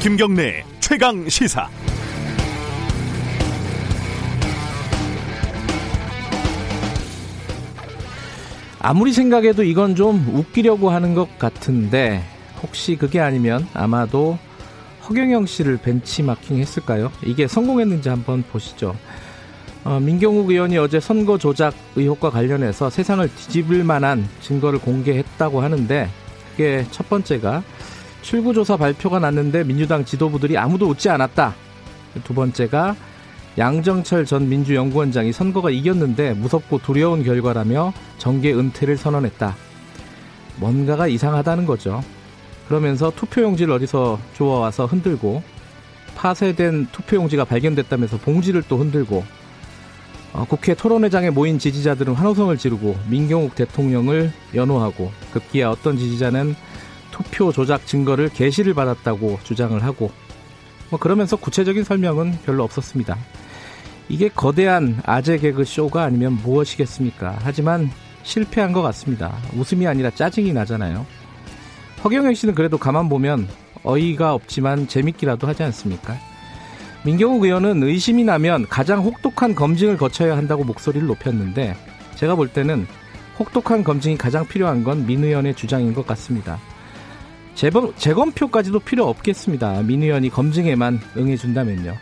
김경래 최강 시사. 아무리 생각해도 이건 좀 웃기려고 하는 것 같은데 혹시 그게 아니면 아마도 허경영 씨를 벤치마킹 했을까요? 이게 성공했는지 한번 보시죠. 어, 민경욱 의원이 어제 선거 조작 의혹과 관련해서 세상을 뒤집을 만한 증거를 공개했다고 하는데 그게 첫 번째가 출구조사 발표가 났는데 민주당 지도부들이 아무도 웃지 않았다. 두 번째가 양정철 전 민주연구원장이 선거가 이겼는데 무섭고 두려운 결과라며 정계 은퇴를 선언했다. 뭔가가 이상하다는 거죠. 그러면서 투표용지를 어디서 주워와서 흔들고 파쇄된 투표용지가 발견됐다면서 봉지를 또 흔들고 어, 국회 토론회장에 모인 지지자들은 환호성을 지르고 민경욱 대통령을 연호하고 급기야 어떤 지지자는 투표 조작 증거를 게시를 받았다고 주장을 하고 뭐 그러면서 구체적인 설명은 별로 없었습니다. 이게 거대한 아재 개그 쇼가 아니면 무엇이겠습니까? 하지만 실패한 것 같습니다. 웃음이 아니라 짜증이 나잖아요. 허경영 씨는 그래도 가만 보면 어이가 없지만 재밌기라도 하지 않습니까? 민경욱 의원은 의심이 나면 가장 혹독한 검증을 거쳐야 한다고 목소리를 높였는데 제가 볼 때는 혹독한 검증이 가장 필요한 건 민 의원의 주장인 것 같습니다. 재범, 재검표까지도 필요 없겠습니다. 민 의원이 검증에만 응해준다면요.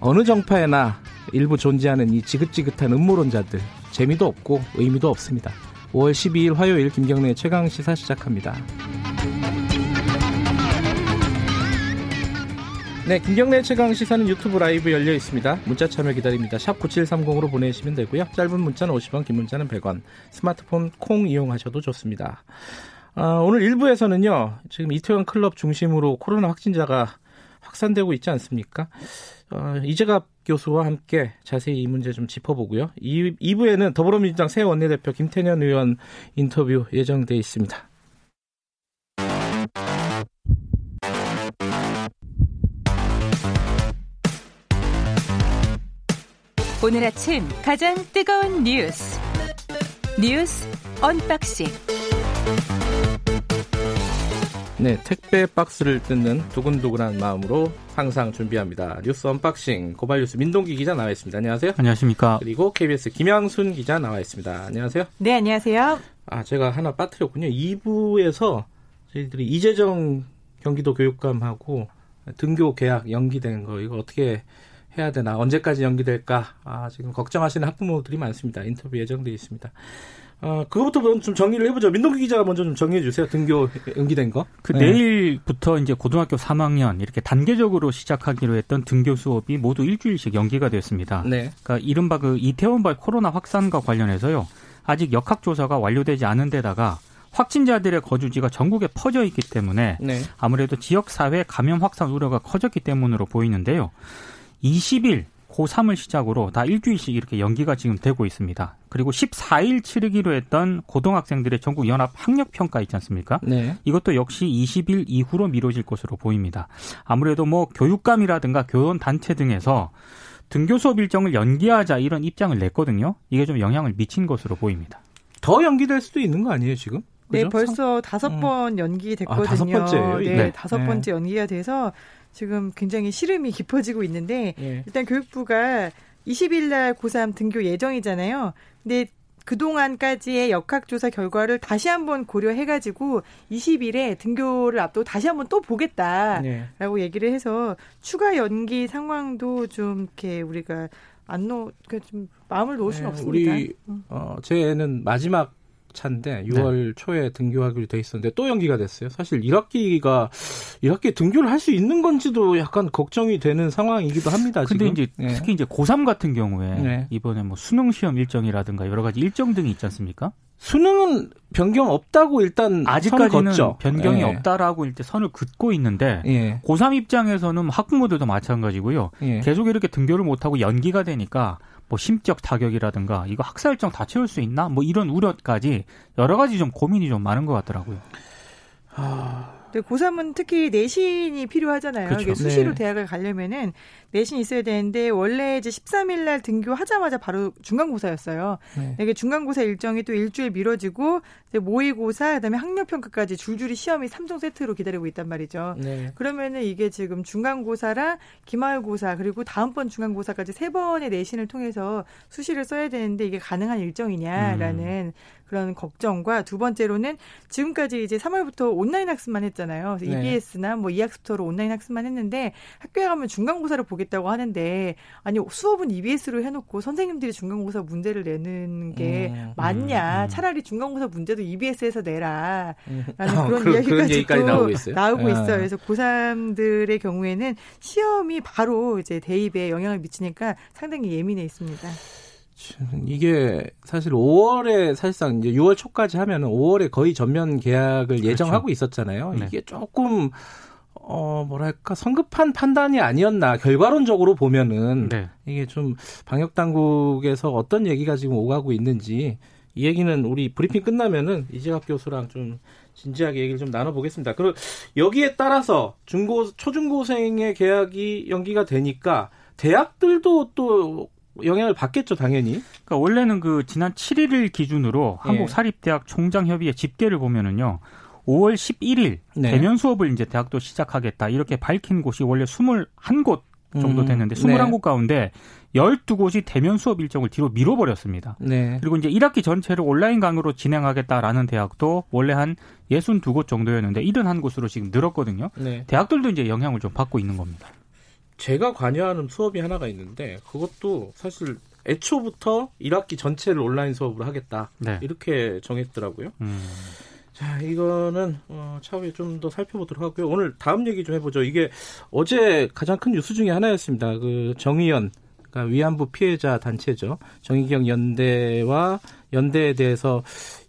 어느 정파에나 일부 존재하는 이 지긋지긋한 음모론자들 재미도 없고 의미도 없습니다. 5월 12일 화요일 김경래 최강 시사 시작합니다. 네, 김경래 최강 시사는 유튜브 라이브 열려 있습니다. 문자 참여 기다립니다. 샵 9730으로 보내시면 되고요. 짧은 문자는 50원, 긴 문자는 100원. 스마트폰 콩 이용하셔도 좋습니다. 어, 오늘 1부에서는요, 지금 이태원 클럽 중심으로 코로나 확진자가 확산되고 있지 않습니까? 어, 이재갑 교수와 함께 자세히 이 문제 좀 짚어보고요. 2, 2부에는 더불어민주당 새 원내대표 김태년 의원 인터뷰 예정돼 있습니다. 오늘 아침 가장 뜨거운 뉴스 뉴스 unboxing 네, 택배 박스를 뜯는 두근두근한 마음으로 항상 준비합니다. 뉴스 unboxing 고발 뉴스 민동기 기자 나와 있습니다. 안녕하세요. 안녕하십니까. 그리고 KBS 김양순 기자 나와 있습니다. 안녕하세요. 네, 안녕하세요. 아, 제가 하나 빠뜨렸군요. 2부에서 저희들이 이재정 경기도 교육감하고 등교 계약 연기된 거 이거 어떻게 해야 되나 언제까지 연기될까 아, 지금 걱정하시는 학부모들이 많습니다. 인터뷰 예정돼 있습니다. 어, 그거부터 좀 정리를 해보죠. 민동기 기자가 먼저 좀 정리해 주세요. 등교 연기된 거. 그 네. 내일부터 이제 고등학교 3학년 이렇게 단계적으로 시작하기로 했던 등교 수업이 모두 일주일씩 연기가 됐습니다. 네. 그러니까 이른바 그 이태원발 코로나 확산과 관련해서요. 아직 역학조사가 완료되지 않은 데다가 확진자들의 거주지가 전국에 퍼져 있기 때문에 네. 아무래도 지역사회 감염 확산 우려가 커졌기 때문으로 보이는데요. 20일 고3을 시작으로 다 일주일씩 이렇게 연기가 지금 되고 있습니다. 그리고 14일 치르기로 했던 고등학생들의 전국 연합 학력 평가 있지 않습니까? 네. 이것도 역시 20일 이후로 미뤄질 것으로 보입니다. 아무래도 뭐 교육감이라든가 교원 단체 등에서 등교 수업 일정을 연기하자 이런 입장을 냈거든요. 이게 좀 영향을 미친 것으로 보입니다. 더 연기될 수도 있는 거 아니에요, 지금? 네, 그죠? 네, 벌써 다섯 음. 번 연기됐거든요. 아, 다섯 번째예요? 네, 네, 다섯 번째 연기가 돼서 지금 굉장히 시름이 깊어지고 있는데 예. 일단 교육부가 20일 날 고3 등교 예정이잖아요. 근데 그동안까지의 역학조사 결과를 다시 한번 고려해가지고 20일에 등교를 앞두고 다시 한번 또 보겠다라고 네. 얘기를 해서 추가 연기 상황도 좀 이렇게 우리가 안 놓, 그좀 마음을 놓을 수는 네, 없습니다. 우리 음. 어, 제 애는 마지막 차인데 6월 네. 초에 등교하기로 돼 있었는데 또 연기가 됐어요. 사실 1학기가 1학기 등교를 할 수 있는 건지도 약간 걱정이 되는 상황이기도 합니다. 근데 지금. 이제 네. 특히 이제 고3 같은 경우에 네. 이번에 뭐 수능 시험 일정이라든가 여러 가지 일정 등이 있지 않습니까? 수능은 변경 없다고 일단 아직까지는 변경이 예. 없다라고 일단 선을 긋고 있는데 예. 고3 입장에서는 학부모들도 마찬가지고요. 예. 계속 이렇게 등교를 못하고 연기가 되니까 뭐 심적 타격이라든가 이거 학사 일정 다 채울 수 있나? 뭐 이런 우려까지 여러 가지 좀 고민이 좀 많은 것 같더라고요. 아, 고3은 특히 내신이 필요하잖아요. 그렇죠. 수시로 네. 대학을 가려면은 내신이 있어야 되는데 원래 이제 13일 날 등교하자마자 바로 중간고사였어요. 네. 이게 중간고사 일정이 또 일주일 미뤄지고 모의고사 그다음에 학력평가까지 줄줄이 시험이 3종 세트로 기다리고 있단 말이죠. 네. 그러면은 이게 지금 중간고사랑 기말고사 그리고 다음번 중간고사까지 세 번의 내신을 통해서 수시를 써야 되는데 이게 가능한 일정이냐라는 음. 그런 걱정과 두 번째로는 지금까지 이제 3월부터 온라인 학습만 했잖아요. 그래서 네. EBS나 뭐 이학습터로 온라인 학습만 했는데 학교에 가면 중간고사를 보 겠다고 하는데 아니 수업은 EBS로 해놓고 선생님들이 중간고사 문제를 내는 게 음, 맞냐? 음, 음. 차라리 중간고사 문제도 EBS에서 내라라는 음. 그런 그, 이야기까지 나오고 있어요. 나오고 아. 있어요. 그래서 고3들의 경우에는 시험이 바로 이제 대입에 영향을 미치니까 상당히 예민해 있습니다. 이게 사실 5월에 사실상 이제 6월 초까지 하면은 5월에 거의 전면 계약을 그렇죠. 예정하고 있었잖아요. 네. 이게 조금 어 뭐랄까 성급한 판단이 아니었나 결과론적으로 보면은 네. 이게 좀 방역 당국에서 어떤 얘기가 지금 오가고 있는지 이 얘기는 우리 브리핑 끝나면은 이재학 교수랑 좀 진지하게 얘기를 좀 나눠보겠습니다. 그리고 여기에 따라서 중고 초중고생의 계약이 연기가 되니까 대학들도 또 영향을 받겠죠, 당연히. 그러니까 원래는 그 지난 7일을 기준으로 예. 한국 사립대학 총장협의회 집계를 보면은요. 5월 11일 네. 대면 수업을 이제 대학도 시작하겠다 이렇게 밝힌 곳이 원래 21곳 정도 음, 됐는데 음, 21곳 네. 가운데 12곳이 대면 수업 일정을 뒤로 미뤄버렸습니다. 네. 그리고 이제 1학기 전체를 온라인 강의로 진행하겠다라는 대학도 원래 한 62곳 정도였는데 71곳으로 지금 늘었거든요. 네. 대학들도 이제 영향을 좀 받고 있는 겁니다. 제가 관여하는 수업이 하나가 있는데 그것도 사실 애초부터 1학기 전체를 온라인 수업으로 하겠다 네. 이렇게 정했더라고요. 음. 자 이거는 어, 차후에 좀 더 살펴보도록 하고요. 오늘 다음 얘기 좀 해보죠. 이게 어제 가장 큰 뉴스 중에 하나였습니다. 그 정의연 그러니까 위안부 피해자 단체죠. 정의경 연대와 연대에 대해서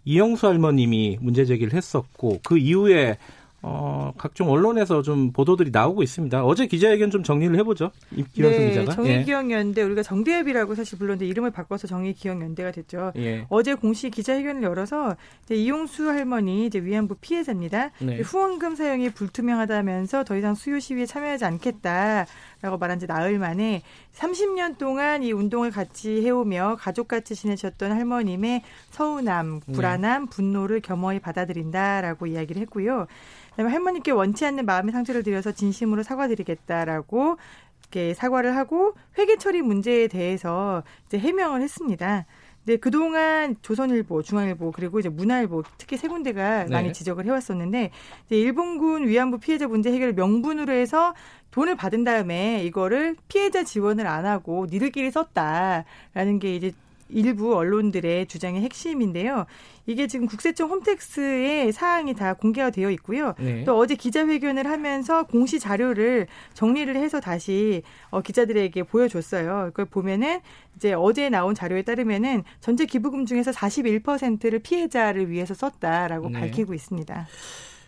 이영수 할머님이 문제 제기를 했었고 그 이후에 어, 각종 언론에서 좀 보도들이 나오고 있습니다. 어제 기자회견 좀 정리를 해보죠. 김현수 네, 기자가. 정의기억연대 예. 우리가 정대협이라고 사실 불렀는데 이름을 바꿔서 정의기억연대가 됐죠. 예. 어제 공식 기자회견을 열어서 이제 이용수 할머니 이제 위안부 피해자입니다. 네. 후원금 사용이 불투명하다면서 더 이상 수요 시위에 참여하지 않겠다. 라고 말한 지 나흘 만에 30년 동안 이 운동을 같이 해오며 가족같이 지내셨던 할머님의 서운함, 불안함, 네. 분노를 겸허히 받아들인다라고 이야기를 했고요. 그다음에 할머니께 원치 않는 마음의 상처를 드려서 진심으로 사과드리겠다라고 이렇게 사과를 하고 회계 처리 문제에 대해서 이제 해명을 했습니다. 네, 그동안 조선일보, 중앙일보, 그리고 이제 문화일보 특히 세 군데가 네. 많이 지적을 해왔었는데 이제 일본군 위안부 피해자 문제 해결을 명분으로 해서 돈을 받은 다음에 이거를 피해자 지원을 안 하고 니들끼리 썼다라는 게 이제 일부 언론들의 주장의 핵심인데요. 이게 지금 국세청 홈택스에 사항이 다 공개가 되어 있고요. 네. 또 어제 기자회견을 하면서 공시 자료를 정리를 해서 다시 어, 기자들에게 보여줬어요. 그걸 보면은 이제 어제 나온 자료에 따르면은 전체 기부금 중에서 41%를 피해자를 위해서 썼다라고 네. 밝히고 있습니다.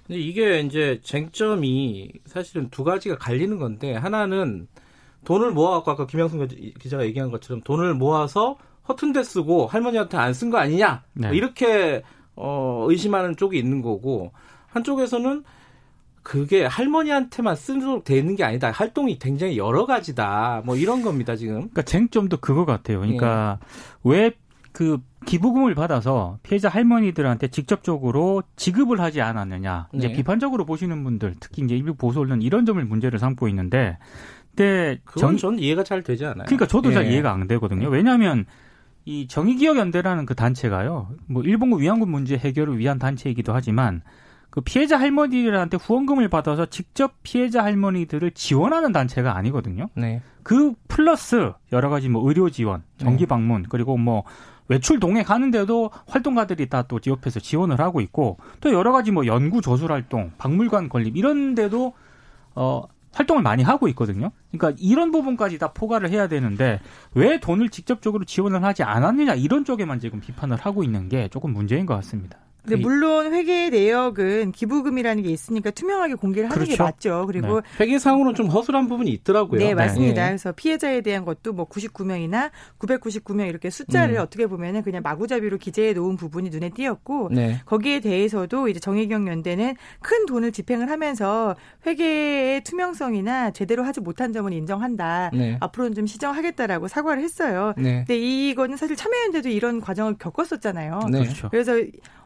근데 이게 이제 쟁점이 사실은 두 가지가 갈리는 건데 하나는 돈을 모아갖고 아까 김영순 기자가 얘기한 것처럼 돈을 모아서 허튼 데 쓰고 할머니한테 안 쓴 거 아니냐 네. 이렇게 어, 의심하는 쪽이 있는 거고 한쪽에서는 그게 할머니한테만 쓰도록 되는 게 아니다. 활동이 굉장히 여러 가지다. 뭐 이런 겁니다, 지금. 그러니까 쟁점도 그거 같아요. 그러니까 예. 왜그 기부금을 받아서 피해자 할머니들한테 직접적으로 지급을 하지 않았느냐. 이제 네. 비판적으로 보시는 분들, 특히 이제 일부 보수 언론 이런 점을 문제를 삼고 있는데 근데 그건 전 이해가 잘 되지 않아요. 그러니까 저도 예. 잘 이해가 안 되거든요. 왜냐하면 이 정의기억연대라는 그 단체가요. 뭐 일본군 위안군 문제 해결을 위한 단체이기도 하지만 그 피해자 할머니들한테 후원금을 받아서 직접 피해자 할머니들을 지원하는 단체가 아니거든요. 네. 그 플러스 여러 가지 뭐 의료 지원, 정기 네. 방문 그리고 뭐 외출 동행 가는데도 활동가들이 다 또 옆에서 지원을 하고 있고 또 여러 가지 뭐 연구 조술 활동, 박물관 건립 이런 데도 어 활동을 많이 하고 있거든요. 그러니까 이런 부분까지 다 포괄을 해야 되는데 왜 돈을 직접적으로 지원을 하지 않았느냐 이런 쪽에만 지금 비판을 하고 있는 게 조금 문제인 것 같습니다. 근데 물론 회계 내역은 기부금이라는 게 있으니까 투명하게 공개를 하는 그렇죠. 게 맞죠. 그리고 네. 회계상으로는 좀 허술한 부분이 있더라고요. 네, 맞습니다. 네. 그래서 피해자에 대한 것도 뭐 99명이나 999명 이렇게 숫자를 음. 어떻게 보면은 그냥 마구잡이로 기재해 놓은 부분이 눈에 띄었고 네. 거기에 대해서도 이제 정의경 연대는 큰 돈을 집행을 하면서 회계의 투명성이나 제대로 하지 못한 점은 인정한다. 네. 앞으로는 좀 시정하겠다라고 사과를 했어요. 네. 근데 이거는 사실 참여연대도 이런 과정을 겪었었잖아요. 네. 그렇죠. 그래서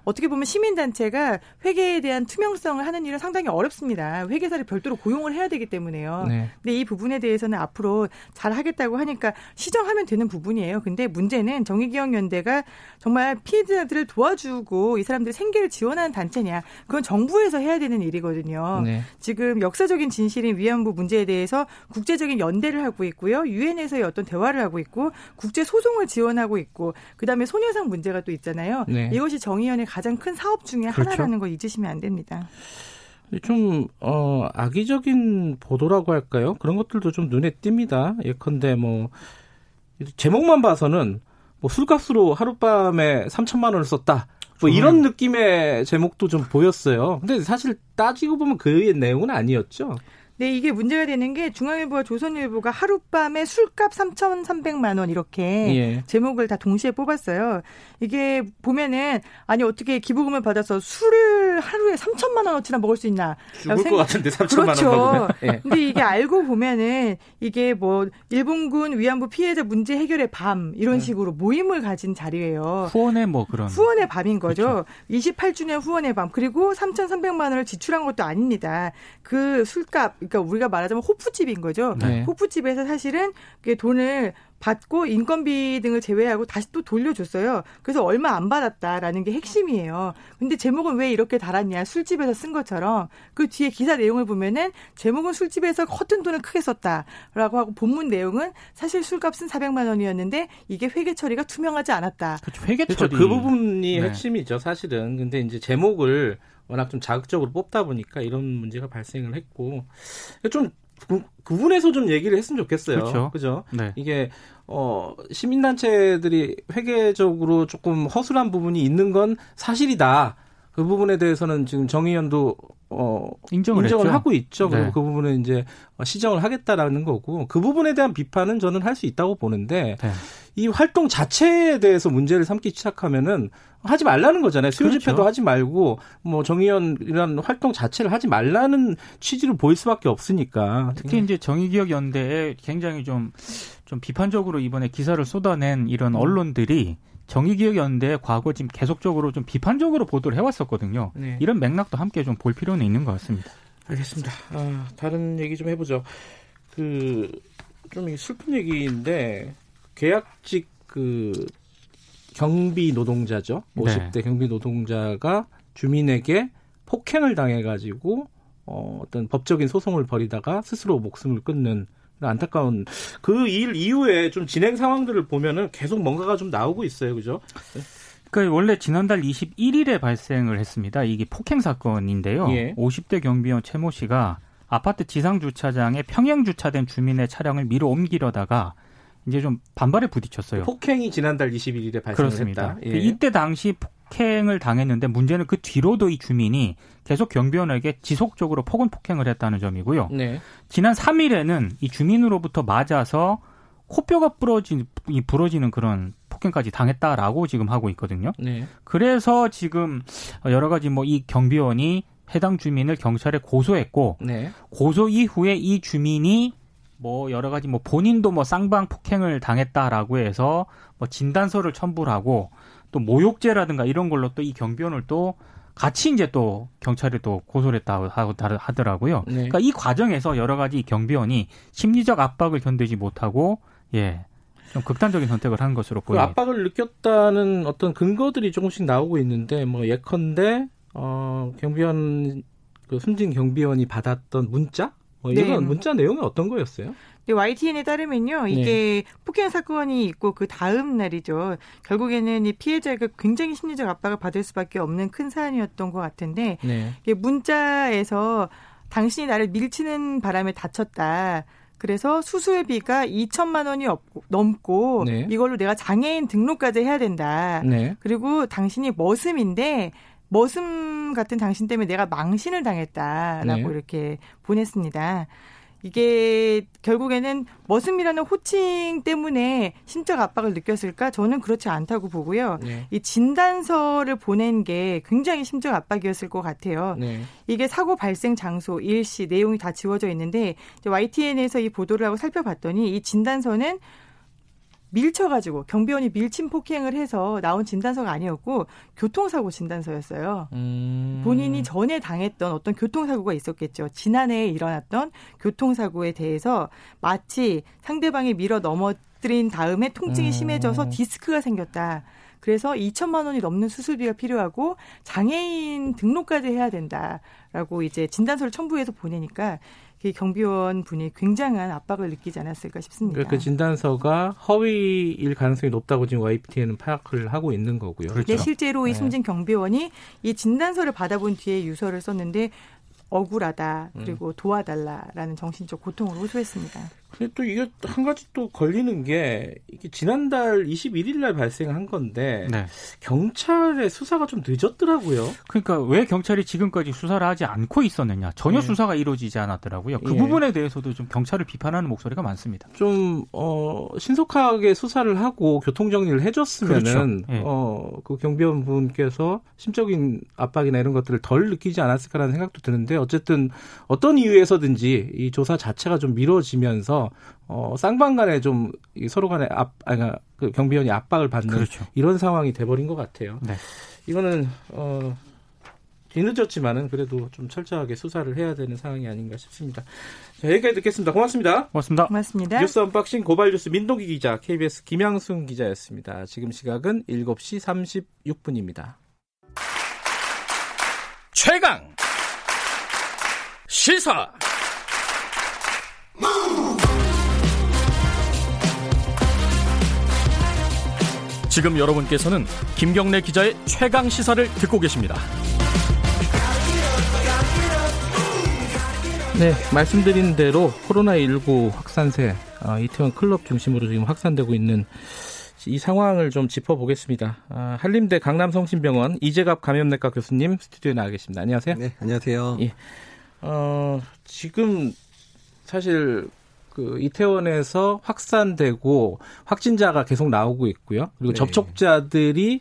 어떻게 보면 시민단체가 회계에 대한 투명성을 하는 일은 상당히 어렵습니다. 회계사를 별도로 고용을 해야 되기 때문에요. 네. 근데 이 부분에 대해서는 앞으로 잘 하겠다고 하니까 시정하면 되는 부분이에요. 근데 문제는 정의기억연대가 정말 피해자들을 도와주고 이 사람들의 생계를 지원하는 단체냐. 그건 정부에서 해야 되는 일이거든요. 네. 지금 역사적인 진실인 위안부 문제에 대해서 국제적인 연대를 하고 있고요. 유엔에서의 어떤 대화를 하고 있고 국제 소송을 지원하고 있고 그다음에 소녀상 문제가 또 있잖아요. 네. 이것이 정의연의 가장 큰 사업 중에 그렇죠. 하나라는 걸 잊으시면 안 됩니다. 좀, 어, 악의적인 보도라고 할까요? 그런 것들도 좀 눈에 띕니다. 예컨대 뭐, 제목만 봐서는 뭐 술값으로 하룻밤에 3천만 원을 썼다. 뭐 이런 느낌의 제목도 좀 보였어요. 근데 사실 따지고 보면 그 내용은 아니었죠. 네, 이게 문제가 되는 게 중앙일보와 조선일보가 하룻밤에 술값 3,300만 원 이렇게 예. 제목을 다 동시에 뽑았어요. 이게 보면은 아니 어떻게 기부금을 받아서 술을 하루에 3천만 원어치나 먹을 수 있나? 죽을 생... 것 같은데 3천만 그렇죠. 원 예. 근데 이게 알고 보면은 이게 뭐 일본군 위안부 피해자 문제 해결의 밤 이런 네. 식으로 모임을 가진 자리예요. 후원의 뭐 그런 후원의 밤인 거죠. 그렇죠. 28주년 후원의 밤 그리고 3,300만 원을 지출한 것도 아닙니다. 그 술값 그러니까 우리가 말하자면 호프집인 거죠. 네. 호프집에서 사실은 돈을 받고 인건비 등을 제외하고 다시 또 돌려줬어요. 그래서 얼마 안 받았다라는 게 핵심이에요. 근데 제목은 왜 이렇게 달았냐? 술집에서 쓴 것처럼 그 뒤에 기사 내용을 보면은 제목은 술집에서 커튼 돈을 크게 썼다라고 하고 본문 내용은 사실 술값은 400만 원이었는데 이게 회계 처리가 투명하지 않았다. 그렇죠. 회계 처리 그렇죠. 그 부분이 네. 핵심이죠, 사실은. 근데 이제 제목을 워낙 좀 자극적으로 뽑다 보니까 이런 문제가 발생을 했고 좀 구분해서 좀 얘기를 했으면 좋겠어요. 그렇죠. 그죠? 네. 이게 어 시민단체들이 회계적으로 조금 허술한 부분이 있는 건 사실이다. 그 부분에 대해서는 지금 정의연도 어 인정을, 인정을 하고 있죠. 네. 그리고 그 부분은 이제 시정을 하겠다라는 거고 그 부분에 대한 비판은 저는 할 수 있다고 보는데 네. 이 활동 자체에 대해서 문제를 삼기 시작하면은 하지 말라는 거잖아요. 수요 집회도 그렇죠. 하지 말고 뭐 정의연 이런 활동 자체를 하지 말라는 취지를 보일 수밖에 없으니까. 특히 이제 정의기억 연대에 굉장히 좀좀 비판적으로 이번에 기사를 쏟아낸 이런 음. 언론들이 정의기억연대 과거 지금 계속적으로 좀 비판적으로 보도를 해왔었거든요. 네. 이런 맥락도 함께 좀 볼 필요는 있는 것 같습니다. 알겠습니다. 아, 다른 얘기 좀 해보죠. 그 좀 슬픈 얘기인데 계약직 그 경비 노동자죠. 50대 네. 경비 노동자가 주민에게 폭행을 당해가지고 어, 어떤 법적인 소송을 벌이다가 스스로 목숨을 끊는 안타까운 그 일 이후에 좀 진행 상황들을 보면은 계속 뭔가가 좀 나오고 있어요, 그죠? 그러니까 원래 지난달 21일에 발생을 했습니다. 이게 폭행 사건인데요. 예. 50대 경비원 최모 씨가 아파트 지상 주차장에 평행 주차된 주민의 차량을 밀어 옮기려다가 이제 좀 반발에 부딪혔어요. 폭행이 지난달 21일에 발생했다. 예. 이때 당시 폭행을 당했는데 문제는 그 뒤로도 이 주민이 계속 경비원에게 지속적으로 폭언 폭행을 했다는 점이고요. 네. 지난 3일에는 이 주민으로부터 맞아서 코뼈가 부러진 이 부러지는 그런 폭행까지 당했다라고 지금 하고 있거든요. 네. 그래서 지금 여러 가지 뭐 이 경비원이 해당 주민을 경찰에 고소했고 네. 고소 이후에 이 주민이 뭐 여러 가지 뭐 본인도 뭐 쌍방 폭행을 당했다라고 해서 뭐 진단서를 첨부를 하고 또 모욕죄라든가 이런 걸로 또 이 경비원을 또 같이 이제 또 경찰에 또 고소를 했다고 하더라고요. 네. 그러니까 이 과정에서 여러 가지 경비원이 심리적 압박을 견디지 못하고 예. 좀 극단적인 선택을 한 것으로 그 보입니다. 그 압박을 느꼈다는 어떤 근거들이 조금씩 나오고 있는데 뭐 예컨대 어 경비원 그 숨진 경비원이 받았던 문자 어, 이건 네. 문자 내용이 어떤 거였어요? 네, YTN에 따르면요, 이게 네. 폭행 사건이 있고 그 다음 날이죠. 결국에는 이 피해자가 굉장히 심리적 압박을 받을 수밖에 없는 큰 사안이었던 것 같은데, 네. 이게 문자에서 당신이 나를 밀치는 바람에 다쳤다. 그래서 수수료비가 2천만 원이 넘고 네. 이걸로 내가 장애인 등록까지 해야 된다. 네. 그리고 당신이 머슴인데 머슴 같은 당신 때문에 내가 망신을 당했다라고 네. 이렇게 보냈습니다. 이게 결국에는 머슴이라는 호칭 때문에 심적 압박을 느꼈을까? 저는 그렇지 않다고 보고요. 네. 이 진단서를 보낸 게 굉장히 심적 압박이었을 것 같아요. 네. 이게 사고 발생 장소, 일시, 내용이 다 지워져 있는데 YTN에서 이 보도를 하고 살펴봤더니 이 진단서는 밀쳐가지고 경비원이 밀침 폭행을 해서 나온 진단서가 아니었고 교통사고 진단서였어요. 음. 본인이 전에 당했던 어떤 교통사고가 있었겠죠. 지난해에 일어났던 교통사고에 대해서 마치 상대방이 밀어 넘어뜨린 다음에 통증이 음. 심해져서 디스크가 생겼다. 그래서 2천만 원이 넘는 수술비가 필요하고 장애인 등록까지 해야 된다라고 이제 진단서를 첨부해서 보내니까 경비원 분이 굉장한 압박을 느끼지 않았을까 싶습니다. 그러니까 그 진단서가 허위일 가능성이 높다고 지금 YPT에는 파악을 하고 있는 거고요. 그렇죠. 네, 실제로 이 네. 숨진 경비원이 이 진단서를 받아본 뒤에 유서를 썼는데 억울하다 그리고 음. 도와달라라는 정신적 고통을 호소했습니다. 근데 또 이게 한 가지 또 걸리는 게 이게 지난달 21일 날 발생한 건데 네. 경찰의 수사가 좀 늦었더라고요. 그러니까 왜 경찰이 지금까지 수사를 하지 않고 있었느냐 전혀 네. 수사가 이루어지지 않았더라고요. 그 예. 부분에 대해서도 좀 경찰을 비판하는 목소리가 많습니다. 좀 어, 신속하게 수사를 하고 교통 정리를 해줬으면은 그렇죠. 예. 어그 경비원 분께서 심적인 압박이나 이런 것들을 덜 느끼지 않았을까라는 생각도 드는데 어쨌든 어떤 이유에서든지 이 조사 자체가 좀 미뤄지면서 어, 쌍방 간에 좀 서로 간에 압, 아니, 그러니까 그 경비원이 압박을 받는 그렇죠. 이런 상황이 돼버린 것 같아요. 네. 이거는 어, 뒤늦었지만은 그래도 좀 철저하게 수사를 해야 되는 상황이 아닌가 싶습니다. 자, 여기까지 듣겠습니다. 고맙습니다. 고맙습니다. 고맙습니다. 뉴스 unboxing 고발 뉴스 민동기 기자, KBS 김양순 기자였습니다. 지금 시각은 7시 36분입니다. 최강 시사 지금 여러분께서는 김경래 기자의 최강 시사를 듣고 계십니다. 네, 말씀드린 대로 코로나19 확산세 어, 이태원 클럽 중심으로 지금 확산되고 있는 이 상황을 좀 짚어보겠습니다. 아, 한림대 강남성심병원 이재갑 감염내과 교수님 스튜디오에 나와 계십니다. 안녕하세요. 네, 안녕하세요. 예. 어, 지금 사실 그 이태원에서 확산되고 확진자가 계속 나오고 있고요. 그리고 네. 접촉자들이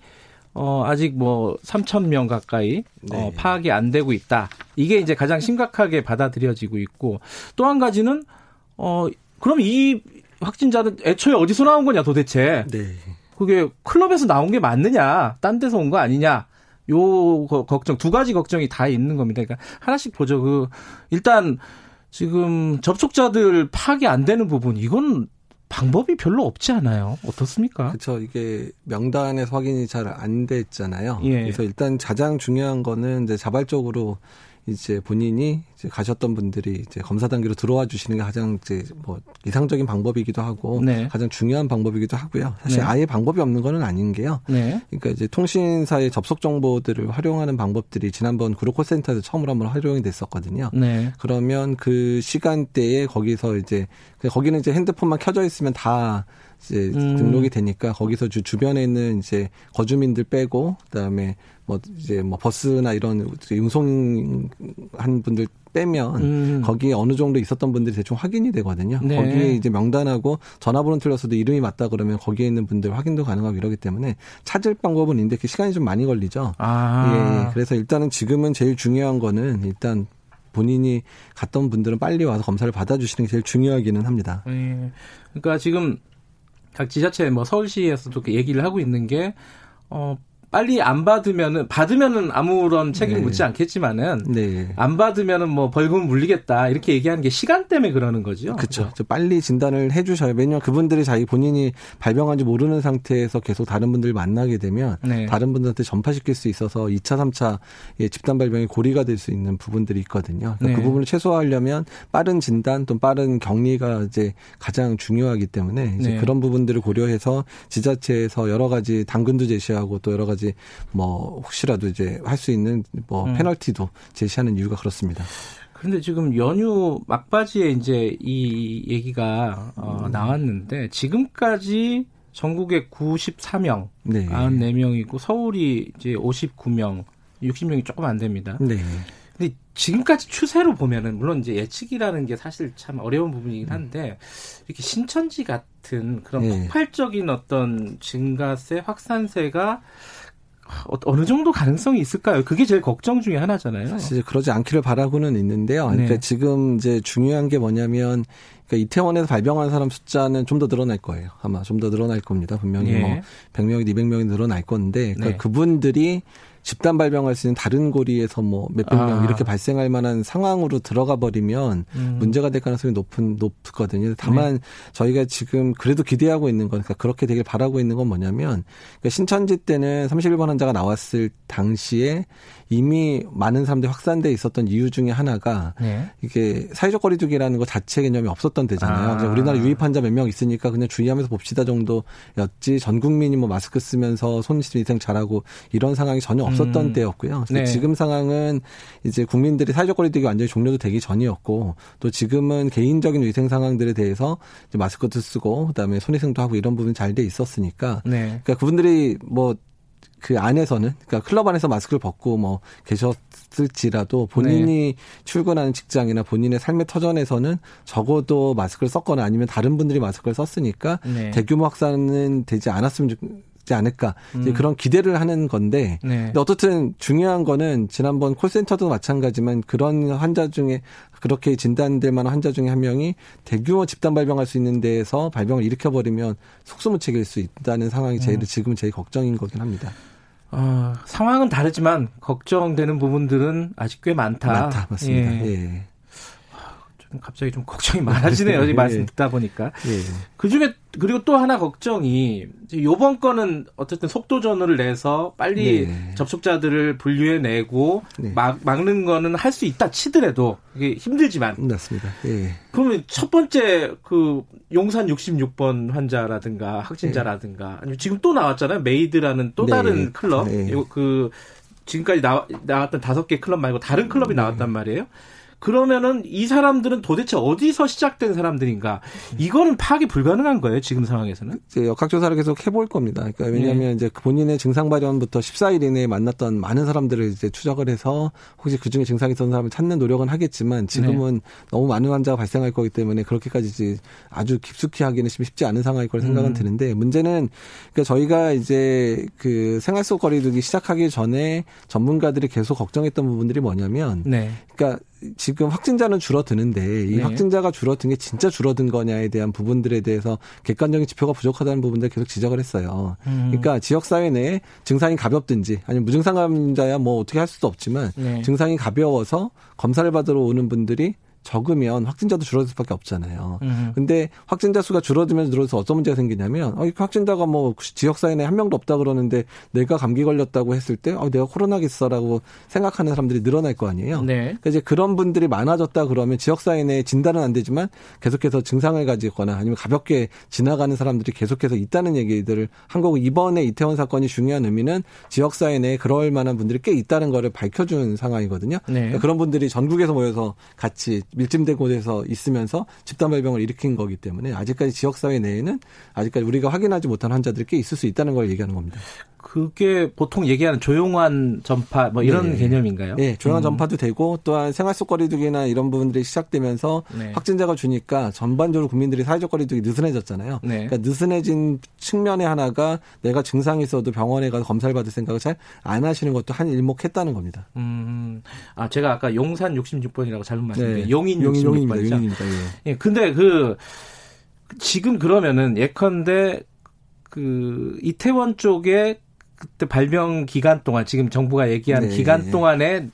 어 아직 뭐 3천 명 가까이 어, 네. 어 파악이 안 되고 있다. 이게 이제 가장 심각하게 받아들여지고 있고 또 한 가지는 어 그럼 이 확진자는 애초에 어디서 나온 거냐 도대체. 네. 그게 클럽에서 나온 게 맞느냐? 딴 데서 온 거 아니냐? 요 걱정 두 가지 걱정이 다 있는 겁니다. 그러니까 하나씩 보죠. 그 일단 지금 접촉자들 파악이 안 되는 부분 이건 방법이 별로 없지 않아요. 어떻습니까? 그렇죠. 이게 명단에서 확인이 잘 안 됐잖아요. 예. 그래서 일단 가장 중요한 거는 이제 자발적으로 이제 본인이 이제 가셨던 분들이 이제 검사 단계로 들어와 주시는 게 가장 이제 뭐 이상적인 방법이기도 하고 네. 가장 중요한 방법이기도 하고요. 사실 네. 아예 방법이 없는 거는 아닌 게요. 네. 그러니까 이제 통신사의 접속 정보들을 활용하는 방법들이 지난번 구로콜 센터에서 처음으로 한번 활용이 됐었거든요. 네. 그러면 그 시간대에 거기서 이제 거기는 이제 핸드폰만 켜져 있으면 다 이제 음. 등록이 되니까 거기서 주 주변에 있는 이제 거주민들 빼고 그다음에 뭐 이제 뭐 버스나 이런 운송한 분들 빼면 음. 거기에 어느 정도 있었던 분들이 대충 확인이 되거든요. 네. 거기에 이제 명단하고 전화번호 틀렸어도 이름이 맞다 그러면 거기에 있는 분들 확인도 가능하고 이러기 때문에 찾을 방법은 있는데 그 시간이 좀 많이 걸리죠. 아. 예, 예. 그래서 일단은 지금은 제일 중요한 거는 일단 본인이 갔던 분들은 빨리 와서 검사를 받아주시는 게 제일 중요하기는 합니다. 예. 그러니까 지금 각 지자체 뭐 서울시에서도 얘기를 하고 있는 게 어, 빨리 안 받으면은 받으면은 아무런 책임 네. 묻지 않겠지만은 네. 안 받으면은 뭐 벌금 물리겠다 이렇게 얘기하는 게 시간 때문에 그러는 거죠. 그렇죠. 빨리 진단을 해주셔야 왜냐면 그분들이 자기 본인이 발병한지 모르는 상태에서 계속 다른 분들 만나게 되면 네. 다른 분들한테 전파시킬 수 있어서 2차, 3차 집단 발병의 고리가 될 수 있는 부분들이 있거든요. 그러니까 그 네. 부분을 최소화하려면 빠른 진단 또 빠른 격리가 이제 가장 중요하기 때문에 이제 네. 그런 부분들을 고려해서 지자체에서 여러 가지 당근도 제시하고 또 여러 가지 가지 뭐 혹시라도 이제 할 수 있는 뭐 음. 페널티도 제시하는 이유가 그렇습니다. 그런데 지금 연휴 막바지에 이제 이 얘기가 어, 음. 나왔는데 지금까지 전국에 94명, 네. 94명이고 서울이 이제 59명, 60명이 조금 안 됩니다. 네. 근데 지금까지 추세로 보면은 물론 이제 예측이라는 게 사실 참 어려운 부분이긴 한데 이렇게 신천지 같은 그런 네. 폭발적인 어떤 증가세 확산세가 어, 어느 정도 가능성이 있을까요? 그게 제일 걱정 중에 하나잖아요. 사실 그러지 않기를 바라고는 있는데요. 그러니까 네. 지금 이제 중요한 게 뭐냐면 그러니까 이태원에서 발병한 사람 숫자는 좀 더 늘어날 거예요. 아마 좀 더 늘어날 겁니다. 분명히 네. 뭐 100명이 200명이 늘어날 건데 그러니까 네. 그분들이 집단 발병할 수 있는 다른 고리에서 뭐 몇백 명 아. 이렇게 발생할 만한 상황으로 들어가 버리면 음. 문제가 될 가능성이 높은 높거든요. 다만 네. 저희가 지금 그래도 기대하고 있는 건 그러니까 그렇게 되길 바라고 있는 건 뭐냐면 그러니까 신천지 때는 31번 환자가 나왔을 당시에 이미 많은 사람들이 확산돼 있었던 이유 중에 하나가 네. 이게 사회적 거리두기라는 것 자체 개념이 없었던 데잖아요. 아. 우리나라 유입 환자 몇 명 있으니까 그냥 주의하면서 봅시다 정도였지 전 국민이 뭐 마스크 쓰면서 손실 위생 잘하고 이런 상황이 전혀 없었던 음. 때였고요. 네. 지금 상황은 이제 국민들이 사회적 거리두기 완전히 종료도 되기 전이었고 또 지금은 개인적인 위생 상황들에 대해서 이제 마스크도 쓰고 그다음에 손위생도 하고 이런 부분이 잘돼 있었으니까 네. 그러니까 그분들이 뭐 그 안에서는 그러니까 클럽 안에서 마스크를 벗고 뭐 계셨을지라도 본인이 네. 출근하는 직장이나 본인의 삶의 터전에서는 적어도 마스크를 썼거나 아니면 다른 분들이 마스크를 썼으니까 네. 대규모 확산은 되지 않았으면 좋지 않을까 음. 그런 기대를 하는 건데 네. 근데 어떻든 중요한 거는 지난번 콜센터도 마찬가지만 그런 환자 중에 그렇게 진단될 만한 환자 중에 한 명이 대규모 집단 발병할 수 있는 데에서 발병을 일으켜 버리면 속수무책일 수 있다는 상황이 제일 음. 지금 제일 걱정인 거긴 합니다. 어, 상황은 다르지만 걱정되는 부분들은 아직 꽤 많다. 많다, 맞습니다. 예. 예. 좀 갑자기 좀 걱정이 많아지네요. 이 말씀 듣다 보니까. 예. 그 중에 그리고 또 하나 걱정이 요번 건은 어쨌든 속도 전후를 내서 빨리 네. 접촉자들을 분류해내고 네. 막, 막는 거는 할 수 있다 치더라도 이게 힘들지만. 맞습니다. 예. 그러면 첫 번째 그 용산 66번 환자라든가 확진자라든가 아니면 지금 또 나왔잖아요. 메이드라는 또 네. 다른 클럽. 네. 그 지금까지 나, 나왔던 다섯 개 클럽 말고 다른 클럽이 네. 나왔단 말이에요. 그러면은 이 사람들은 도대체 어디서 시작된 사람들인가? 이거는 파악이 불가능한 거예요, 지금 상황에서는? 이제 역학조사를 계속 해볼 겁니다. 그러니까 왜냐하면 네. 이제 본인의 증상 발현부터 14일 이내에 만났던 많은 사람들을 이제 추적을 해서 혹시 그 중에 증상이 있었던 사람을 찾는 노력은 하겠지만 지금은 네. 너무 많은 환자가 발생할 거기 때문에 그렇게까지 이제 아주 깊숙이 하기는 쉽지 않은 상황일 걸 생각은 음. 드는데 문제는 그러니까 저희가 이제 그 생활 속 거리두기 시작하기 전에 전문가들이 계속 걱정했던 부분들이 뭐냐면 네. 그러니까 지금 확진자는 줄어드는데 이 네. 확진자가 줄어든 게 진짜 줄어든 거냐에 대한 부분들에 대해서 객관적인 지표가 부족하다는 부분들 계속 지적을 했어요. 음. 그러니까 지역 사회 내에 증상이 가볍든지 아니면 무증상 감자야 뭐 어떻게 할 수도 없지만 네. 증상이 가벼워서 검사를 받으러 오는 분들이 적으면 확진자도 줄어들 수밖에 없잖아요. 음. 근데 확진자 수가 줄어들면서 늘어서 어떤 문제가 생기냐면 어, 확진자가 뭐 지역 사회 내한 명도 없다 그러는데 내가 감기 걸렸다고 했을 때 어, 내가 코로나겠어라고 생각하는 사람들이 늘어날 거 아니에요. 네. 그러니까 이제 그런 분들이 많아졌다 그러면 지역 사회 내에 진단은 안 되지만 계속해서 증상을 가지거나 아니면 가볍게 지나가는 사람들이 계속해서 있다는 얘기들을 한 거고 이번에 이태원 사건이 중요한 의미는 지역 사회 내에 그럴 만한 분들이 꽤 있다는 거를 밝혀준 상황이거든요. 네. 그러니까 그런 분들이 전국에서 모여서 같이 밀집된 곳에서 있으면서 집단 발병을 일으킨 거기 때문에 아직까지 지역사회 내에는 아직까지 우리가 확인하지 못한 환자들이 꽤 있을 수 있다는 걸 얘기하는 겁니다. 그게 보통 얘기하는 조용한 전파 뭐 이런 네. 개념인가요? 네, 조용한 음. 전파도 되고 또한 생활 속 거리두기나 이런 부분들이 시작되면서 네. 확진자가 주니까 전반적으로 국민들이 사회적 거리두기 느슨해졌잖아요. 네. 그러니까 느슨해진 측면의 하나가 내가 증상이 있어도 병원에 가서 검사를 받을 생각을 잘 안 하시는 것도 한 일목했다는 겁니다. 음. 아, 제가 아까 용산 66번이라고 잘못 말씀드렸는데 네. 용인 66번이죠. 용인입니다. 용인입니다. 예. 예. 근데 그 지금 그러면은 예컨대 그 이태원 쪽에 그때 발병 기간 동안 지금 정부가 얘기한 네. 기간 동안에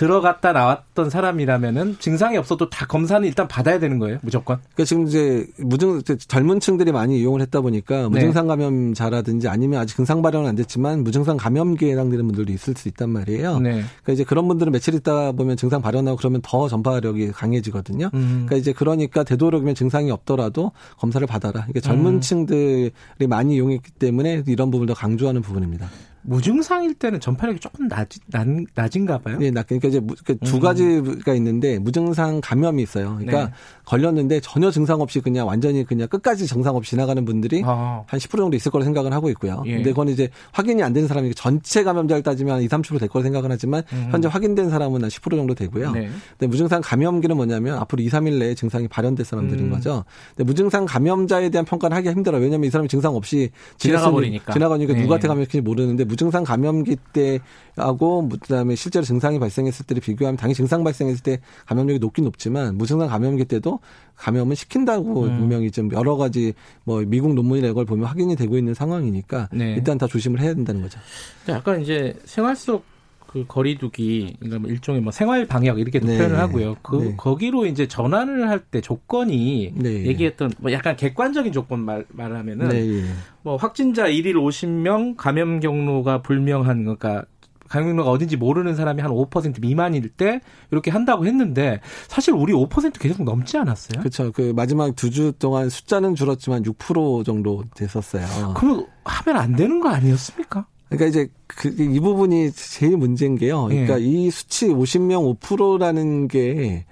들어갔다 나왔던 사람이라면은 증상이 없어도 다 검사는 일단 받아야 되는 거예요, 무조건. 그러니까 지금 이제 무증 젊은 층들이 많이 이용을 했다 보니까 네. 무증상 감염자라든지 아니면 아직 증상 발현은 안 됐지만 무증상 감염기에 해당되는 분들도 있을 수 있단 말이에요. 네. 그러니까 이제 그런 분들은 며칠 있다 보면 증상 발현하고 그러면 더 전파력이 강해지거든요. 음. 그러니까 이제 그러니까 되도록이면 증상이 없더라도 검사를 받아라. 그러니까 젊은 음. 층들이 많이 이용했기 때문에 이런 부분을 더 강조하는 부분입니다. 무증상일 때는 전파력이 조금 낮, 낮, 낮은가 봐요. 네, 낮, 그러니까 이제 두 음. 가지가 있는데 무증상 감염이 있어요. 그러니까 네. 걸렸는데 전혀 증상 없이 그냥 완전히 그냥 끝까지 증상 없이 지나가는 분들이 아. 한10% 정도 있을 거라 생각을 하고 있고요. 예. 근데 그건 이제 확인이 안 된 사람이 전체 감염자를 따지면 한 2, 30%될 거라 생각을 하지만 음. 현재 확인된 사람은 한 10% 정도 되고요. 네. 근데 무증상 감염기는 뭐냐면 앞으로 2, 3일 내에 증상이 발현될 사람들인 음. 거죠. 근데 무증상 감염자에 대한 평가를 하기 힘들어요. 왜냐하면 이 사람이 증상 없이 지나가 버리니까 지나가니까 네. 누구한테 감염했는지 모르는데 무증상 감염기 때하고 그다음에 실제로 증상이 발생했을 때를 비교하면 당연히 증상 발생했을 때 감염력이 높긴 높지만 무증상 감염기 때도 감염은 시킨다고 음. 분명히 좀 여러 가지 뭐 미국 논문이나 이걸 보면 확인이 되고 있는 상황이니까 네. 일단 다 조심을 해야 된다는 거죠. 약간 이제 생활 속 그 거리두기 그러니까 뭐 일종의 뭐 생활 방역 이렇게 네. 표현을 하고요. 그 네. 거기로 이제 전환을 할 때 조건이 네. 얘기했던 뭐 약간 객관적인 조건 말 말하면은 네. 뭐 확진자 1일 50명 감염 경로가 불명한 그러니까 감염도가 어딘지 모르는 사람이 한 5% 미만일 때 이렇게 한다고 했는데 사실 우리 5% 계속 넘지 않았어요? 그렇죠. 그 마지막 두 주 동안 숫자는 줄었지만 6% 정도 됐었어요. 그럼 하면 안 되는 거 아니었습니까? 그러니까 이제 그 이 부분이 제일 문제인 게요. 그러니까 예. 이 수치 50명 5%라는 게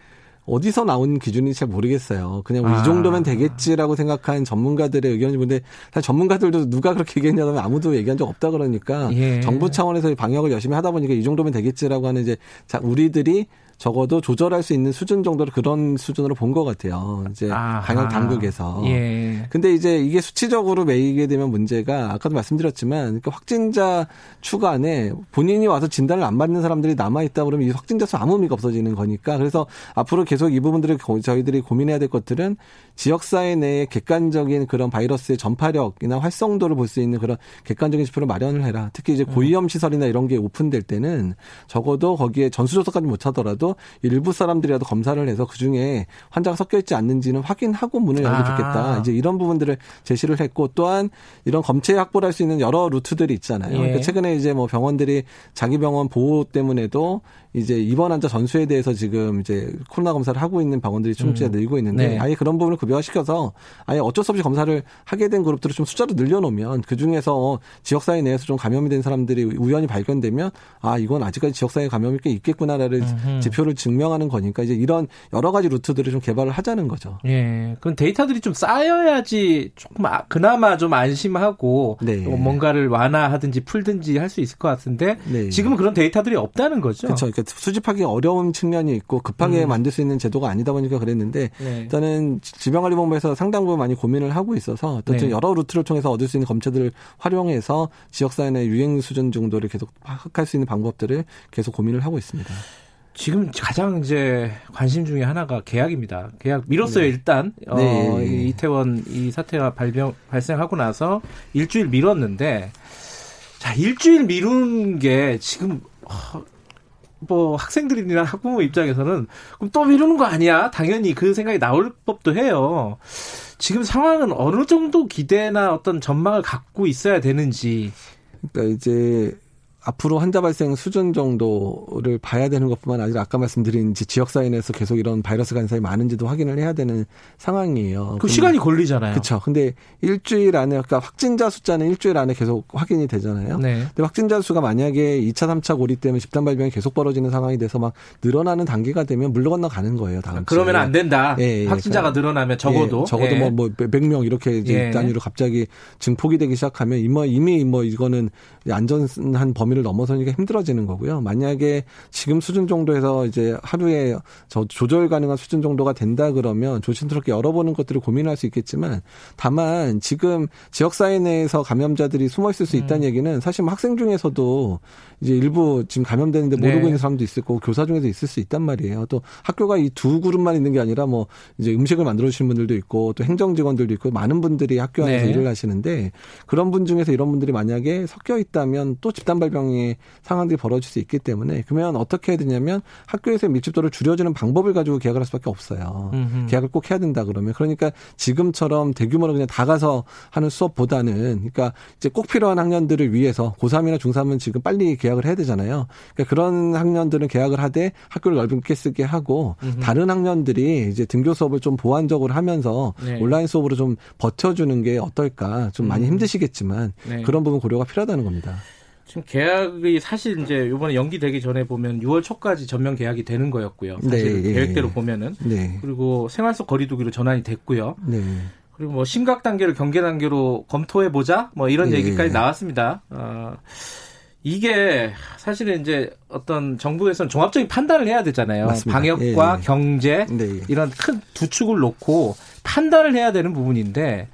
어디서 나온 기준인지 잘 모르겠어요. 그냥 뭐 아. 이 정도면 되겠지라고 생각한 전문가들의 의견이 근데 사실 전문가들도 누가 그렇게 얘기했냐면 아무도 얘기한 적 없다 그러니까 예. 정부 차원에서 방역을 열심히 하다 보니까 이 정도면 되겠지라고 하는 이제 자 우리들이 적어도 조절할 수 있는 수준 정도로 그런 수준으로 본 것 같아요. 이제 아하. 방역 당국에서. 예. 근데 이제 이게 수치적으로 매이게 되면 문제가 아까도 말씀드렸지만 그 확진자 추가 안에 본인이 와서 진단을 안 받는 사람들이 남아 있다 그러면 이 확진자 수 아무 의미가 없어지는 거니까 그래서 앞으로 계속 이 부분들을 저희들이 고민해야 될 것들은 지역 사회 내에 객관적인 그런 바이러스의 전파력이나 활성도를 볼 수 있는 그런 객관적인 지표를 마련을 해라. 특히 이제 고위험 시설이나 이런 게 오픈될 때는 적어도 거기에 전수조사까지 못 하더라도 하더라도 일부 사람들이라도 검사를 해서 그 중에 환자가 섞여 있지 않는지는 확인하고 문을 열면 아. 좋겠다. 이제 이런 부분들을 제시를 했고 또한 이런 검체 확보를 할 수 있는 여러 루트들이 있잖아요. 예. 그러니까 최근에 이제 뭐 병원들이 자기 병원 보호 때문에도 이제 입원 환자 전수에 대해서 지금 이제 코로나 검사를 하고 있는 병원들이 충치가 음. 늘고 있는데 네. 아예 그런 부분을 급여화시켜서 아예 어쩔 수 없이 검사를 하게 된 그룹들을 좀 숫자로 늘려놓으면 그 중에서 지역사회 내에서 좀 감염이 된 사람들이 우연히 발견되면 아 이건 아직까지 지역사회 감염이 꽤 있겠구나라를 음흠. 지표를 증명하는 거니까 이제 이런 여러 가지 루트들을 좀 개발을 하자는 거죠. 예. 그럼 데이터들이 좀 쌓여야지 조금 아, 그나마 좀 안심하고 네. 뭔가를 완화하든지 풀든지 할 수 있을 것 같은데 네. 지금은 그런 데이터들이 없다는 거죠. 그렇죠. 그러니까 수집하기 어려운 측면이 있고 급하게 음. 만들 수 있는 제도가 아니다 보니까 그랬는데 네. 일단은 질병관리본부에서 상당 부분 많이 고민을 하고 있어서 또 네. 여러 루트를 통해서 얻을 수 있는 검체들을 활용해서 지역사회 내 유행 수준 정도를 계속 파악할 수 있는 방법들을 계속 고민을 하고 있습니다. 지금 가장 이제 관심 중에 하나가 계약입니다. 계약 미뤘어요 네. 일단 어, 네. 이태원 이 사태가 발병 발생하고 나서 일주일 미뤘는데 자 일주일 미룬 게 지금 어, 뭐 학생들이나 학부모 입장에서는 그럼 또 미루는 거 아니야? 당연히 그 생각이 나올 법도 해요. 지금 상황은 어느 정도 기대나 어떤 전망을 갖고 있어야 되는지. 그러니까 이제 앞으로 환자 발생 수준 정도를 봐야 되는 것뿐만 아니라 아까 말씀드린 지역사회 내에서 계속 이런 바이러스 간사이 많은지도 확인을 해야 되는 상황이에요. 그 시간이 걸리잖아요. 그렇죠. 근데 일주일 안에 그러니까 확진자 숫자는 일주일 안에 계속 확인이 되잖아요. 네. 근데 확진자 수가 만약에 2차, 3차 고리 때문에 집단 발병이 계속 벌어지는 상황이 돼서 막 늘어나는 단계가 되면 물러 건너가는 거예요. 다음 그러면 안 된다. 예, 예. 확진자가 그러니까. 늘어나면 적어도 예, 적어도 뭐, 뭐 100명 이렇게 예. 단위로 갑자기 증폭이 되기 시작하면 이미 이미 뭐 이거는 안전한 범위를 넘어서니까 힘들어지는 거고요. 만약에 지금 수준 정도에서 이제 하루에 저 조절 가능한 수준 정도가 된다 그러면 조심스럽게 열어보는 것들을 고민할 수 있겠지만 다만 지금 지역 사회 내에서 감염자들이 숨어 있을 수 음. 있다는 음. 얘기는 사실 뭐 학생 중에서도 이제 일부 지금 감염되는데 모르고 네. 있는 사람도 있을 거고 교사 중에도 있을 수 있단 말이에요. 또 학교가 이 두 그룹만 있는 게 아니라 뭐 이제 음식을 만들어 주시는 분들도 있고 또 행정 직원들도 있고 많은 분들이 학교 안에서 네. 일을 하시는데 그런 분 중에서 이런 분들이 만약에 섞여 있다면 또 집단 발병 의 상황들이 벌어질 수 있기 때문에 그러면 어떻게 해야 되냐면 학교에서 밀집도를 줄여주는 방법을 가지고 계약을 할 수밖에 없어요. 음흠. 계약을 꼭 해야 된다 그러면 그러니까 지금처럼 대규모로 그냥 다 가서 하는 수업보다는 그러니까 이제 꼭 필요한 학년들을 위해서 고3이나 중3은 지금 빨리 계약 계약을 해야 되잖아요. 그러니까 그런 학년들은 계약을 하되 학교를 넓게 쓰게 하고 음흠. 다른 학년들이 이제 등교 수업을 좀 보완적으로 하면서 네. 온라인 수업으로 좀 버텨주는 게 어떨까. 좀 많이 음. 힘드시겠지만 네. 그런 부분 고려가 필요하다는 겁니다. 지금 계약이 사실 이제 이번에 연기되기 전에 보면 6월 초까지 전면 계약이 되는 거였고요. 사실 네, 계획대로 보면은 네. 그리고 생활 속 거리두기로 전환이 됐고요. 네. 그리고 뭐 심각 단계를 경계 단계로 검토해 보자 뭐 이런 네. 얘기까지 나왔습니다. 어, 이게 사실은 이제 어떤 정부에서는 종합적인 판단을 해야 되잖아요. 맞습니다. 방역과 예, 예. 경제 네. 이런 큰 두 축을 놓고 판단을 해야 되는 부분인데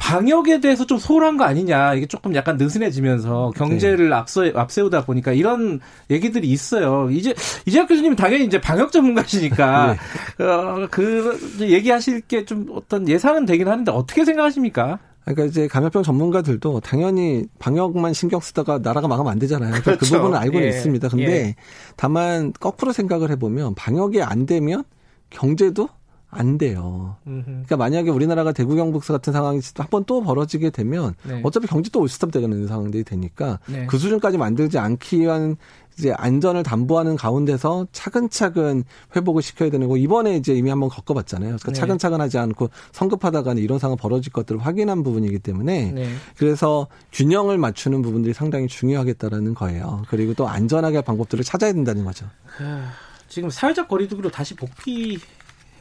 방역에 대해서 좀 소홀한 거 아니냐 이게 조금 약간 느슨해지면서 경제를 네. 앞서 앞세우다 보니까 이런 얘기들이 있어요. 이제 이재학 교수님 당연히 이제 방역 전문가시니까 네. 어, 그 얘기하실 게 좀 어떤 예상은 되긴 하는데 어떻게 생각하십니까? 그러니까 이제 감염병 전문가들도 당연히 방역만 신경 쓰다가 나라가 망하면 안 되잖아요. 그 그렇죠. 그 부분은 알고는 예. 있습니다. 근데 예. 다만 거꾸로 생각을 해보면 방역이 안 되면 경제도 안 돼요. 그러니까 만약에 우리나라가 대구 경북서 같은 상황이 한 번 또 벌어지게 되면 네. 어차피 경제 또 올스톱 되는 상황들이 되니까 네. 그 수준까지 만들지 않기 위한 이제 안전을 담보하는 가운데서 차근차근 회복을 시켜야 되는 거 이번에 이제 이미 한번 겪어봤잖아요. 그러니까 네. 차근차근 하지 않고 성급하다가는 이런 상황 벌어질 것들을 확인한 부분이기 때문에 네. 그래서 균형을 맞추는 부분들이 상당히 중요하겠다라는 거예요. 그리고 또 안전하게 할 방법들을 찾아야 된다는 거죠. 지금 사회적 거리두기로 다시 복귀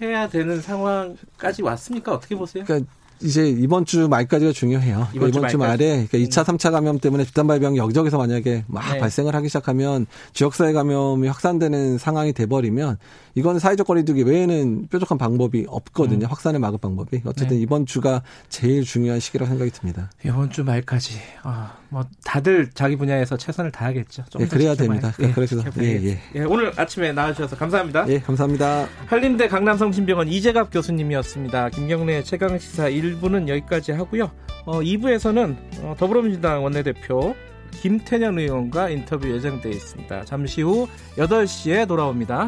해야 되는 상황까지 왔습니까? 어떻게 보세요? 그러니까 이제 이번 주 말까지가 중요해요. 이번, 이번 주, 주 말에 그러니까 2차, 3차 감염 때문에 집단 발병이 여기저기서 만약에 막 네. 발생을 하기 시작하면 지역사회 감염이 확산되는 상황이 돼버리면 이건 사회적 거리두기 외에는 뾰족한 방법이 없거든요. 음. 확산을 막을 방법이. 어쨌든 네. 이번 주가 제일 중요한 시기라고 생각이 듭니다. 이번 주 말까지. 아, 뭐 다들 자기 분야에서 최선을 다하겠죠. 네, 그래야 됩니다. 예, 그래서 예, 예. 예, 오늘 아침에 나와주셔서 감사합니다. 예, 감사합니다. 한림대 강남성심병원 이재갑 교수님이었습니다. 김경래 최강 시사 1부는 여기까지 하고요. 어, 2부에서는 어, 더불어민주당 원내대표 김태년 의원과 인터뷰 예정되어 있습니다. 잠시 후 8시에 돌아옵니다.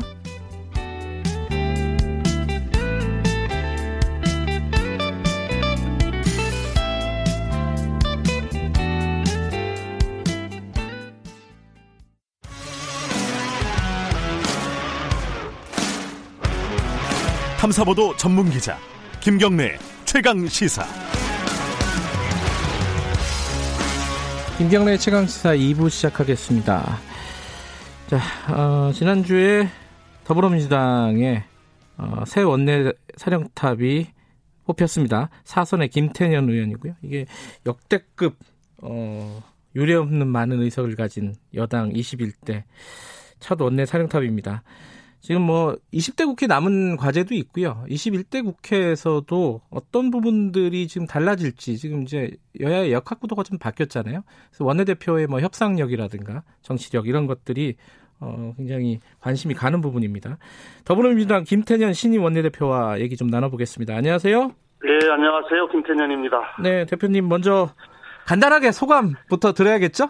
탐사보도 전문 기자 김경래 최강 시사. 김경래 최강 시사 2부 시작하겠습니다. 자, 어, 지난주에 더불어민주당의 어, 새 원내 사령탑이 뽑혔습니다. 사선의 김태년 의원이고요. 이게 역대급 어, 유례없는 많은 의석을 가진 여당 21대 첫 원내 사령탑입니다. 지금 뭐 20대 국회 남은 과제도 있고요. 21대 국회에서도 어떤 부분들이 지금 달라질지 지금 이제 여야의 역학 구도가 좀 바뀌었잖아요. 그래서 원내대표의 뭐 협상력이라든가 정치력 이런 것들이 어 굉장히 관심이 가는 부분입니다. 더불어민주당 김태년 신임 원내대표와 얘기 좀 나눠보겠습니다. 안녕하세요. 네, 안녕하세요. 김태년입니다. 네, 대표님 먼저 간단하게 소감부터 들어야겠죠?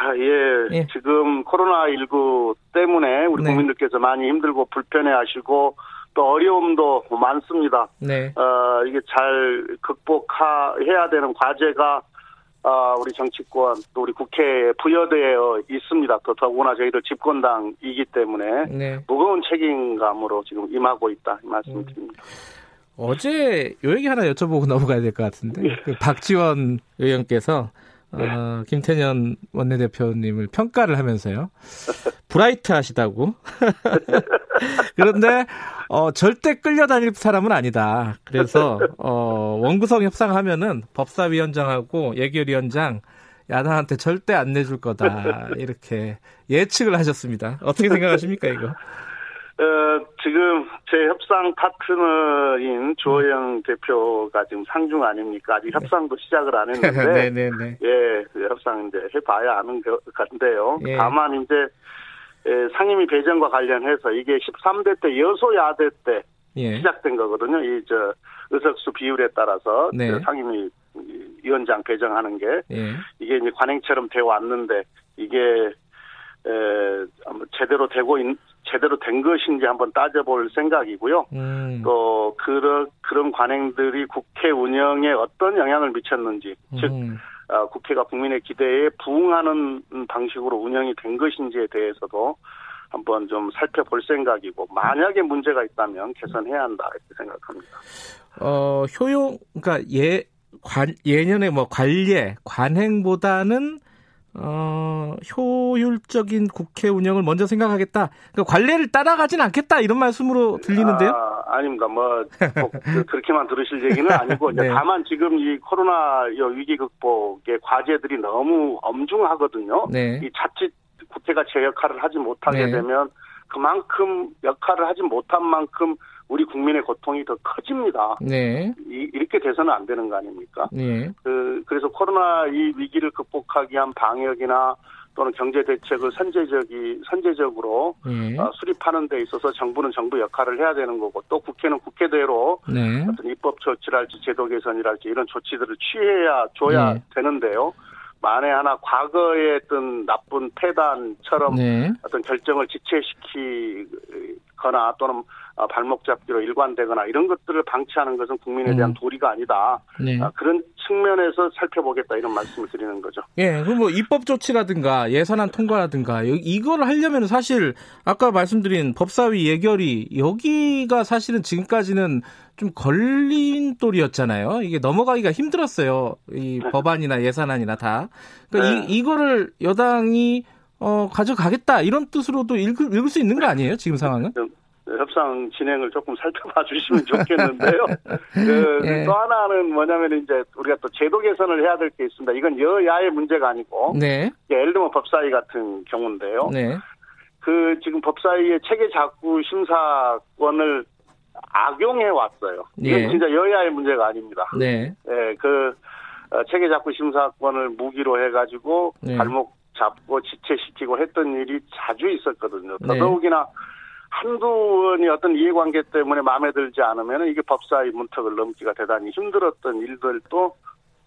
아, 예. 예. 지금 코로나19 때문에 우리 네. 국민들께서 많이 힘들고 불편해 하시고 또 어려움도 많습니다. 네. 어, 이게 잘 극복해야 되는 과제가 어, 우리 정치권 또 우리 국회에 부여되어 있습니다. 또 더구나 저희들 집권당이기 때문에 네. 무거운 책임감으로 지금 임하고 있다 이 말씀드립니다. 음. 어제 요 얘기 하나 여쭤보고 넘어가야 될 것 같은데 예. 그 박지원 의원께서 어, 김태년 원내대표님을 평가를 하면서요. 브라이트 하시다고. 그런데, 어, 절대 끌려다닐 사람은 아니다. 그래서, 어, 원구성 협상하면은 법사위원장하고 예결위원장, 야당한테 절대 안 내줄 거다. 이렇게 예측을 하셨습니다. 어떻게 생각하십니까, 이거? 어, 지금 제 협상 파트너인 조영 음. 대표가 지금 상중 아닙니까? 아직 네. 협상도 시작을 안 했는데. 네네네. 네, 네. 예, 그 협상 이제 해봐야 아는 것 같은데요. 예. 다만 이제 예, 상임위 배정과 관련해서 이게 13대 때 여소야대 때 예. 시작된 거거든요. 이 저 의석수 비율에 따라서 네. 상임위 위원장 배정하는 게 예. 이게 이제 관행처럼 되어 왔는데 이게 에, 제대로 되고 있, 제대로 된 것인지 한번 따져볼 생각이고요. 음. 또 그런 그런 관행들이 국회 운영에 어떤 영향을 미쳤는지, 음. 즉 어, 국회가 국민의 기대에 부응하는 방식으로 운영이 된 것인지에 대해서도 한번 좀 살펴볼 생각이고 만약에 문제가 있다면 개선해야 한다 이렇게 생각합니다. 어 효용 그러니까 예 관, 예년에 뭐 관례 관행보다는 어, 효율적인 국회 운영을 먼저 생각하겠다. 그러니까 관례를 따라가진 않겠다 이런 말씀으로 들리는데요. 아, 닙니다 뭐 그, 그렇게만 들으실 얘기는 아니고 네. 다만 지금 이 코로나 위기 극복의 과제들이 너무 엄중하거든요. 네. 이 자칫 국회가 제 역할을 하지 못하게 네. 되면 그만큼 역할을 하지 못한 만큼 우리 국민의 고통이 더 커집니다. 네. 이, 렇게 돼서는 안 되는 거 아닙니까? 네. 그, 그래서 코로나 이 위기를 극복하기 위한 방역이나 또는 경제 대책을 선제적이 선제적으로 네. 어, 수립하는 데 있어서 정부는 정부 역할을 해야 되는 거고 또 국회는 국회대로 네. 어떤 입법 조치랄지 제도 개선이랄지 이런 조치들을 취해야 줘야 네. 되는데요. 만에 하나 과거의 어떤 나쁜 폐단처럼 네. 어떤 결정을 지체시키거나 또는 어, 발목 잡기로 일관되거나 이런 것들을 방치하는 것은 국민에 대한 음. 도리가 아니다. 네. 아, 그런 측면에서 살펴보겠다 이런 말씀을 드리는 거죠. 예, 그럼 뭐 입법 조치라든가 예산안 통과라든가 이걸 하려면 사실 아까 말씀드린 법사위 예결위 여기가 사실은 지금까지는 좀 걸린 돌이었잖아요. 이게 넘어가기가 힘들었어요. 이 네. 법안이나 예산안이나 다. 그러니까 네. 이, 이거를 여당이 어, 가져가겠다 이런 뜻으로도 읽을, 읽을 수 있는 거 아니에요? 지금 상황은? 협상 진행을 조금 살펴봐 주시면 좋겠는데요. 그, 예. 또 하나는 뭐냐면 이제 우리가 또 제도 개선을 해야 될 게 있습니다. 이건 여야의 문제가 아니고. 네. 예를 들면 법사위 같은 경우인데요. 네. 그 지금 법사위의 체계 작구 심사권을 악용해 왔어요. 이건 예. 진짜 여야의 문제가 아닙니다. 네. 예, 그 어, 체계 작구 심사권을 무기로 해가지고 네. 발목 잡고 지체시키고 했던 일이 자주 있었거든요. 네. 더더욱이나 한두 원이 어떤 이해관계 때문에 마음에 들지 않으면 이게 법사위 문턱을 넘기가 대단히 힘들었던 일들도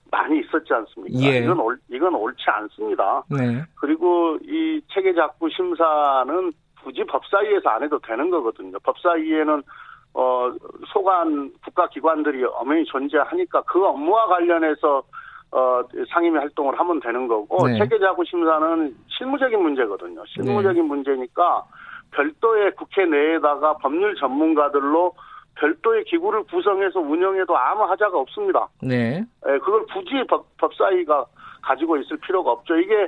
많이 있었지 않습니까? 예. 이건 올, 이건 옳지 않습니다. 네. 그리고 이 체계작구 심사는 굳이 법사위에서 안 해도 되는 거거든요. 법사위에는 어 소관 국가 기관들이 엄연히 존재하니까 그 업무와 관련해서 어 상임위 활동을 하면 되는 거고 네. 체계작구 심사는 실무적인 문제거든요. 실무적인 네. 문제니까 별도의 국회 내에다가 법률 전문가들로 별도의 기구를 구성해서 운영해도 아무 하자가 없습니다. 네. 예, 그걸 굳이 법, 법사위가 가지고 있을 필요가 없죠. 이게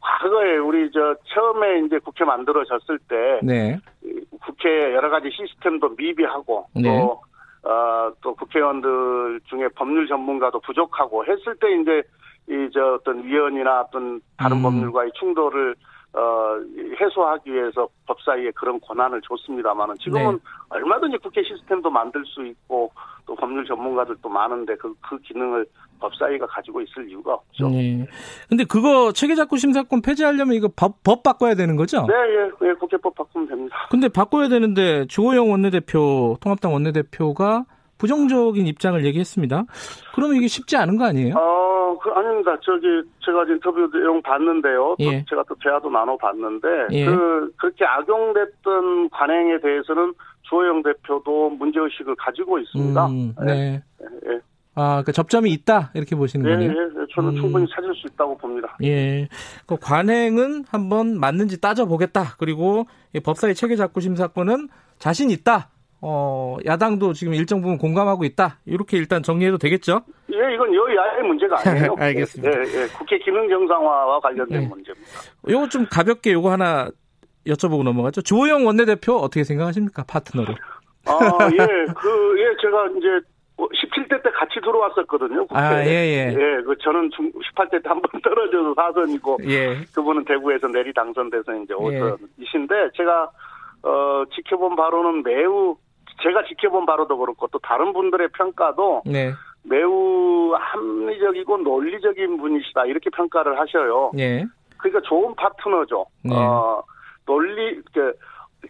과거에 우리 저 처음에 이제 국회 만들어졌을 때 네. 국회 여러 가지 시스템도 미비하고 네. 또, 어, 또 국회의원들 중에 법률 전문가도 부족하고 했을 때 이제 이 저 어떤 위원이나 어떤 다른 음. 법률과의 충돌을 어, 해소하기 위해서 법사위에 그런 권한을 줬습니다만은 지금은 네. 얼마든지 국회 시스템도 만들 수 있고 또 법률 전문가들도 많은데 그, 그 기능을 법사위가 가지고 있을 이유가 없죠. 네. 근데 그거 체계작구 심사권 폐지하려면 이거 법, 법 바꿔야 되는 거죠? 네, 예, 예, 국회법 바꾸면 됩니다. 근데 바꿔야 되는데 주호영 원내대표, 통합당 원내대표가 부정적인 입장을 얘기했습니다. 그러면 이게 쉽지 않은 거 아니에요? 어, 그, 아닙니다. 저기, 제가 인터뷰 내용 봤는데요. 또 예. 제가 또 대화도 나눠봤는데, 예. 그, 그렇게 악용됐던 관행에 대해서는 주호영 대표도 문제의식을 가지고 있습니다. 음, 네. 네. 예. 아, 그 접점이 있다 이렇게 보시는 예, 거네요. 예, 저는 음. 충분히 찾을 수 있다고 봅니다. 예, 그 관행은 한번 맞는지 따져 보겠다. 그리고 법사위 체계 작구 심사권은 자신 있다. 어, 야당도 지금 일정 부분 공감하고 있다. 이렇게 일단 정리해도 되겠죠? 예, 이건 여야의 문제가 아니에요. 알겠습니다. 예, 예, 국회 기능 정상화와 관련된 예. 문제입니다. 요거 좀 가볍게 요거 하나 여쭤보고 넘어가죠. 조호영 원내대표 어떻게 생각하십니까? 파트너로. 아, 예, 그, 예, 제가 이제 17대 뭐때 같이 들어왔었거든요. 국회. 아, 예, 예. 예, 그 저는 18대 때 한 번 떨어져서 사선이고, 예. 그분은 대구에서 내리 당선돼서 이제 5선이신데, 예. 제가, 어, 지켜본 바로는 매우 제가 지켜본 바로도 그렇고 또 다른 분들의 평가도 네. 매우 합리적이고 논리적인 분이시다 이렇게 평가를 하셔요. 네. 그러니까 좋은 파트너죠. 네. 어, 논리 그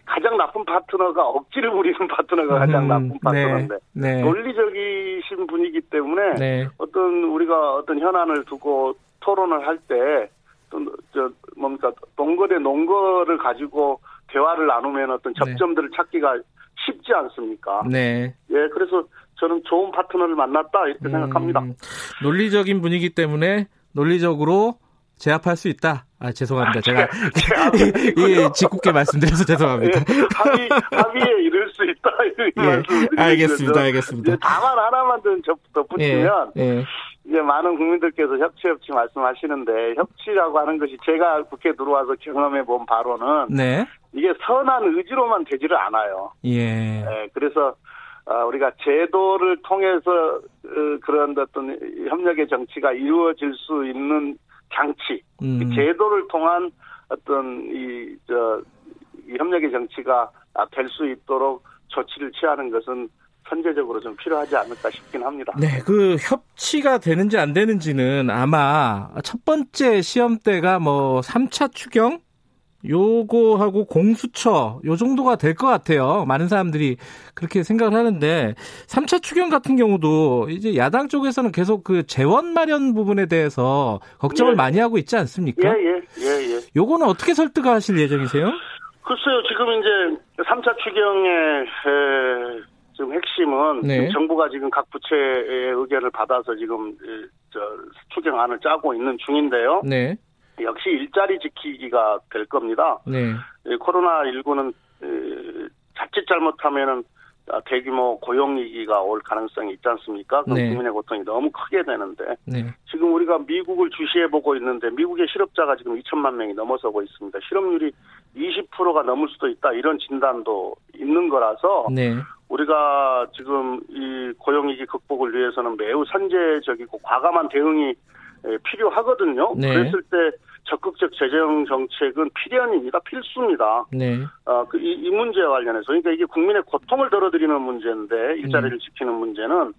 가장 나쁜 파트너가 억지를 부리는 파트너가 가장 음, 나쁜 네. 파트너인데 네. 논리적이신 분이기 때문에 네. 어떤 우리가 어떤 현안을 두고 토론을 할때저 뭡니까 동거대 농거를 가지고 대화를 나누면 어떤 네. 접점들을 찾기가 쉽지 않습니까? 네. 예, 그래서 저는 좋은 파트너를 만났다 이렇게 음, 생각합니다. 논리적인 분위기 때문에 논리적으로 제압할 수 있다. 아 죄송합니다. 제가 이 직국게 말씀드려서 죄송합니다. 예, 합의 합의에 이를 수 있다. 예, 알겠습니다. 알겠습니다. 예, 다만 하나만 좀 덧붙이면 예, 예. 이제 많은 국민들께서 협치 협치 말씀하시는데 협치라고 하는 것이 제가 국회 들어와서 경험해 본 바로는 네. 이게 선한 의지로만 되지를 않아요. 예. 네, 그래서 어, 우리가 제도를 통해서 어, 그런 어떤 협력의 정치가 이루어질 수 있는 장치, 음. 그 제도를 통한 어떤 이, 저, 이 협력의 정치가 될 수 있도록 조치를 취하는 것은 선제적으로 좀 필요하지 않을까 싶긴 합니다. 네, 그 협치가 되는지 안 되는지는 아마 첫 번째 시험 때가 뭐 3차 추경 요거하고 공수처 요 정도가 될 것 같아요. 많은 사람들이 그렇게 생각을 하는데 3차 추경 같은 경우도 이제 야당 쪽에서는 계속 그 재원 마련 부분에 대해서 걱정을 예. 많이 하고 있지 않습니까? 예, 예, 예, 예. 요거는 어떻게 설득하실 예정이세요? 글쎄요, 지금 이제 3차 추경의 지금 핵심은 네. 정부가 지금 각 부처의 의견을 받아서 지금 저 추경안을 짜고 있는 중인데요. 네. 역시 일자리 지키기가 될 겁니다. 네. 코로나 19는 자칫 잘못하면은 대규모 고용 위기가 올 가능성이 있지 않습니까? 그 네. 국민의 고통이 너무 크게 되는데 네. 지금 우리가 미국을 주시해 보고 있는데 미국의 실업자가 지금 2천만 명이 넘어서고 있습니다. 실업률이 20%가 넘을 수도 있다 이런 진단도 있는 거라서 네. 우리가 지금 이 고용 위기 극복을 위해서는 매우 선제적이고 과감한 대응이 필요하거든요. 네. 그랬을 때 적극적 재정 정책은 필연입니다. 필수입니다. 네. 어, 그, 이, 이 문제와 관련해서. 그러니까 이게 국민의 고통을 덜어드리는 문제인데, 일자리를 음. 지키는 문제는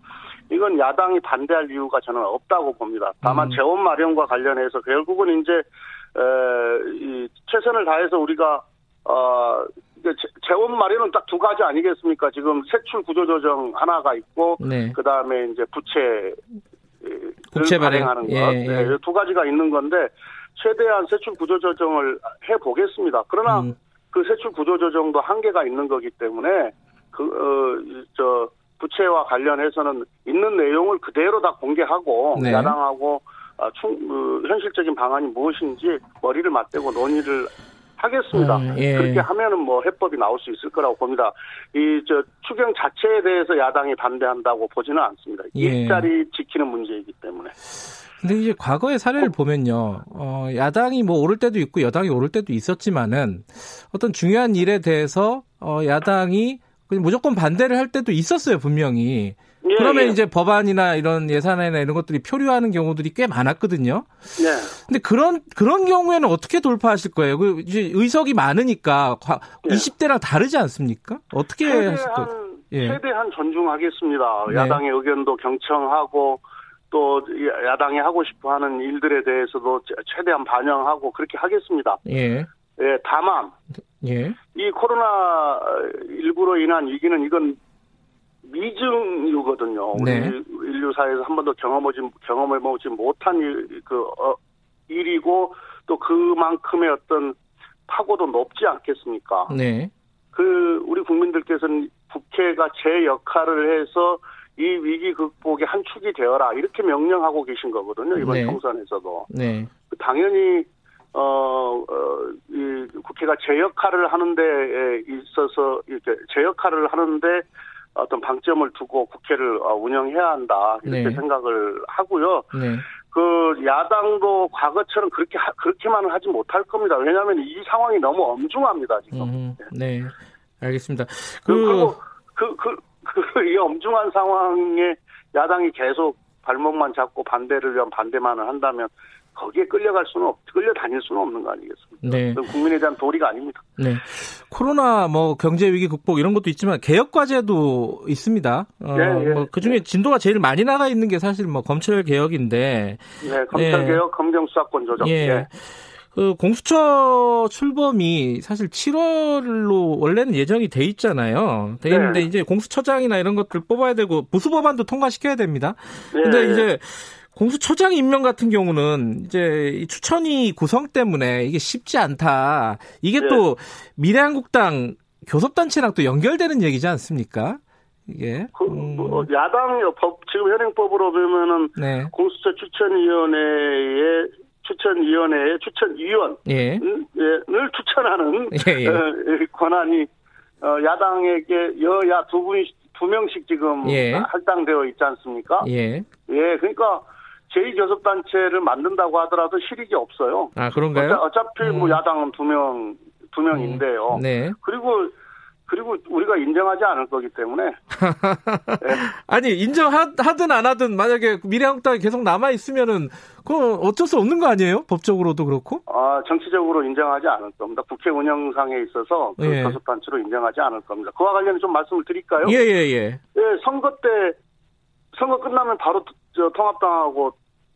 이건 야당이 반대할 이유가 저는 없다고 봅니다. 다만 음. 재원 마련과 관련해서 결국은 이제, 에, 이 최선을 다해서 우리가, 어, 재원 마련은 딱 두 가지 아니겠습니까? 지금 세출 구조 조정 하나가 있고, 네. 그 다음에 이제 부채 국채 발행 하는 것. 예, 예. 네, 두 가지가 있는 건데 최대한 세출 구조 조정을 해 보겠습니다. 그러나 음. 그 세출 구조 조정도 한계가 있는 거기 때문에 그어저 부채와 관련해서는 있는 내용을 그대로 다 공개하고 네. 야당하고 아, 충, 그, 현실적인 방안이 무엇인지 머리를 맞대고 논의를 하겠습니다. 음, 예. 그렇게 하면은 뭐 해법이 나올 수 있을 거라고 봅니다. 이 저 추경 자체에 대해서 야당이 반대한다고 보지는 않습니다. 예. 일자리 지키는 문제이기 때문에. 근데 이제 과거의 사례를 보면요, 어, 야당이 뭐 오를 때도 있고 여당이 오를 때도 있었지만은 어떤 중요한 일에 대해서 어, 야당이 무조건 반대를 할 때도 있었어요 분명히. 예, 그러면 예. 이제 법안이나 이런 예산이나 이런 것들이 표류하는 경우들이 꽤 많았거든요. 네. 근데 그런 그런 경우에는 어떻게 돌파하실 거예요? 그 이제 의석이 많으니까 예. 20대랑 다르지 않습니까? 어떻게 하실 거예요? 예. 최대한 존중하겠습니다. 네. 야당의 의견도 경청하고 또 야당이 하고 싶어 하는 일들에 대해서도 최대한 반영하고 그렇게 하겠습니다. 예. 예, 다만 예. 이 코로나 19로 인한 위기는 이건 미증유거든요. 네. 우리 인류사에서 한 번도 경험하지 경험을 보지 못한 일, 그 어, 일이고 또 그만큼의 어떤 파고도 높지 않겠습니까? 네. 그 우리 국민들께서는 국회가 제 역할을 해서 이 위기 극복의 한 축이 되어라 이렇게 명령하고 계신 거거든요 이번 네. 총선에서도 네. 당연히 어, 어, 이 국회가 제 역할을 하는데 있어서 이렇게 제 역할을 하는데 어떤 방점을 두고 국회를 어, 운영해야 한다 이렇게 네. 생각을 하고요. 네. 그 야당도 과거처럼 그렇게 하, 그렇게만은 하지 못할 겁니다. 왜냐하면 이 상황이 너무 엄중합니다 지금. 음, 네, 알겠습니다. 그, 그리고 그 그 그 이 엄중한 상황에 야당이 계속 발목만 잡고 반대를 위한 반대만을 한다면 거기에 끌려갈 수는 없, 끌려다닐 수는 없는 거 아니겠습니까? 네. 국민에 대한 도리가 아닙니다. 네. 코로나 뭐 경제 위기 극복 이런 것도 있지만 개혁 과제도 있습니다. 어, 네, 네. 뭐그 중에 진도가 제일 많이 나가 있는 게 사실 뭐 검찰 개혁인데. 네, 검찰 네. 개혁, 검경 수사권 조정. 예. 네. 그 공수처 출범이 사실 7월로 원래는 예정이 돼 있잖아요. 돼 있는데 네. 이제 공수처장이나 이런 것들 뽑아야 되고 보수 법안도 통과시켜야 됩니다. 네. 근데 이제 공수처장 임명 같은 경우는 이제 추천위 구성 때문에 이게 쉽지 않다. 이게 네. 또 미래한국당 교섭단체랑 또 연결되는 얘기지 않습니까? 이게 그, 음. 뭐 야당 법 지금 현행법으로 보면은 네. 공수처 추천위원회의 추천위원회의 추천위원을 예. 예 추천하는 예, 예. 어, 권한이 어, 야당에게 여야 두 분이 두 명씩 지금 예. 할당되어 있지 않습니까? 예. 예, 그러니까 제2교섭단체를 만든다고 하더라도 실익이 없어요. 아, 그런가요? 어차피 뭐 음. 야당은 두 명, 두 명인데요. 음. 네. 그리고 그리고 우리가 인정하지 않을 거기 때문에. 네. 아니 인정하든 안 하든 만약에 미래한국당이 계속 남아 있으면은 그건 어쩔 수 없는 거 아니에요? 법적으로도 그렇고? 아 정치적으로 인정하지 않을 겁니다. 국회 운영상에 있어서 그 예. 교섭단체로 인정하지 않을 겁니다. 그와 관련해 좀 말씀을 드릴까요? 예 예 예. 예, 예. 예, 선거 때 선거 끝나면 바로 저 통합당하고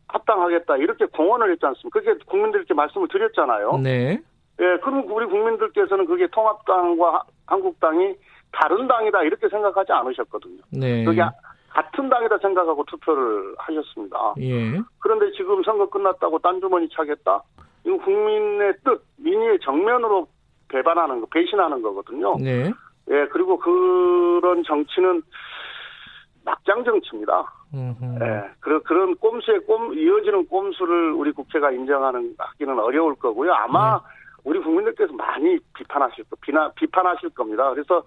합당하겠다 이렇게 공언을 했지 않습니까? 그게 국민들께 말씀을 드렸잖아요. 네. 예, 그럼 우리 국민들께서는 그게 통합당과 한국당이 다른 당이다 이렇게 생각하지 않으셨거든요. 네. 그게 같은 당이다 생각하고 투표를 하셨습니다. 예. 그런데 지금 선거 끝났다고 딴 주머니 차겠다? 이건 국민의 뜻, 민의의 정면으로 배반하는 거, 배신하는 거거든요. 네. 예, 그리고 그런 정치는 막장 정치입니다. 예, 그런 그런 꼼수에 꼼 이어지는 꼼수를 우리 국회가 인정하는 하기는 어려울 거고요. 아마 네. 우리 국민들께서 많이 비판하실 거, 비나, 비판하실 겁니다. 그래서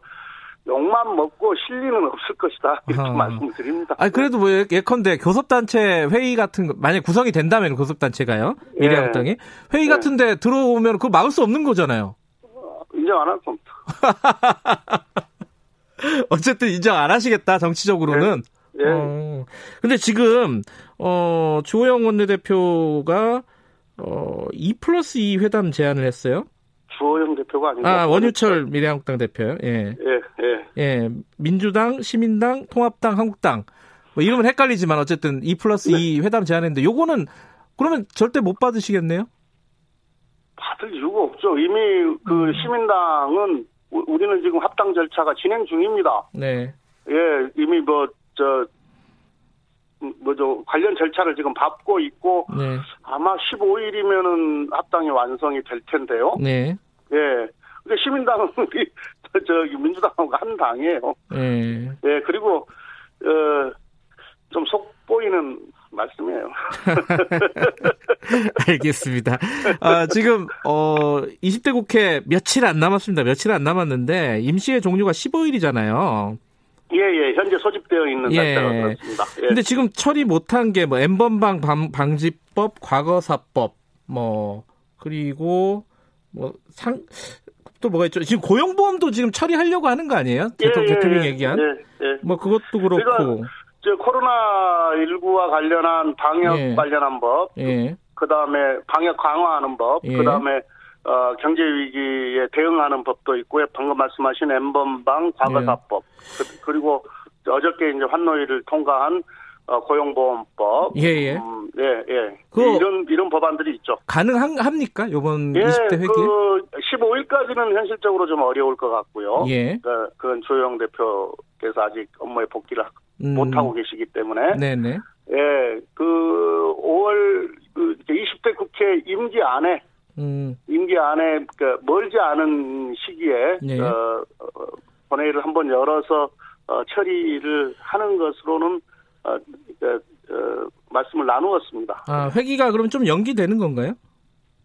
욕만 먹고 실리는 없을 것이다 이렇게 아. 말씀드립니다. 아 그래도 뭐 예컨대 교섭단체 회의 같은 거 만약 구성이 된다면 교섭단체가요 미래한국당이 예. 회의 예. 같은데 들어오면 그거 막을 수 없는 거잖아요. 인정 안 할 겁니다. 어쨌든 인정 안 하시겠다 정치적으로는. 예. 예. 어. 근데 지금 어 주호영 원내대표가 어, 2 플러스 2 회담 제안을 했어요. 주호영 대표가 아니고 아 원유철 미래한국당 대표요. 예. 예, 예. 예. 민주당, 시민당, 통합당, 한국당. 뭐 이름은 헷갈리지만 어쨌든 2 플러스 네. 2 회담 제안했는데 요거는 그러면 절대 못 받으시겠네요? 받을 이유가 없죠. 이미 그 음. 시민당은 우리는 지금 합당 절차가 진행 중입니다. 네. 예, 이미 뭐 저 뭐죠 관련 절차를 지금 밟고 있고 네. 아마 15일이면은 합당이 완성이 될 텐데요. 네. 예. 근데 시민당은 우리 저기 민주당하고 한 당이에요. 네. 예. 그리고 어 좀 속보이는 말씀이에요. 알겠습니다. 아, 지금 어 20대 국회 며칠 안 남았습니다. 며칠 안 남았는데 임시회 종료가 15일이잖아요. 예, 예. 현재 소집되어 있는 예. 날짜가 그렇습니다. 예. 근데 지금 처리 못한 게 뭐 엠번방 방지법, 과거사법, 뭐 그리고 뭐 상 또 뭐가 있죠? 지금 고용보험도 지금 처리하려고 하는 거 아니에요? 예, 대통령, 예, 대통령 예. 얘기한. 예, 예. 뭐 그것도 그렇고. 그러니까 저 코로나 19와 관련한 방역 예. 관련한 법, 예. 그 다음에 방역 강화하는 법, 예. 그 다음에 어, 경제 위기에 대응하는 법도 있고요. 방금 말씀하신 엠번방 과거사법 예. 그, 리고 어저께 이제 환노위를 통과한 어, 고용보험법. 예, 예. 음, 예, 예. 그 이런, 이런 법안들이 있죠. 가능합니까? 요번 예, 20대 회기? 그 15일까지는 현실적으로 좀 어려울 것 같고요. 예. 그, 그건 조영 대표께서 아직 업무에 복귀를 음. 못하고 계시기 때문에. 네네. 예, 그 5월 그 20대 국회 임기 안에 음. 임기 안에 그 멀지 않은 시기에 네. 어, 어, 본회의를 한번 열어서 어, 처리를 하는 것으로는 어, 그, 어, 말씀을 나누었습니다. 아 회기가 그럼 좀 연기되는 건가요?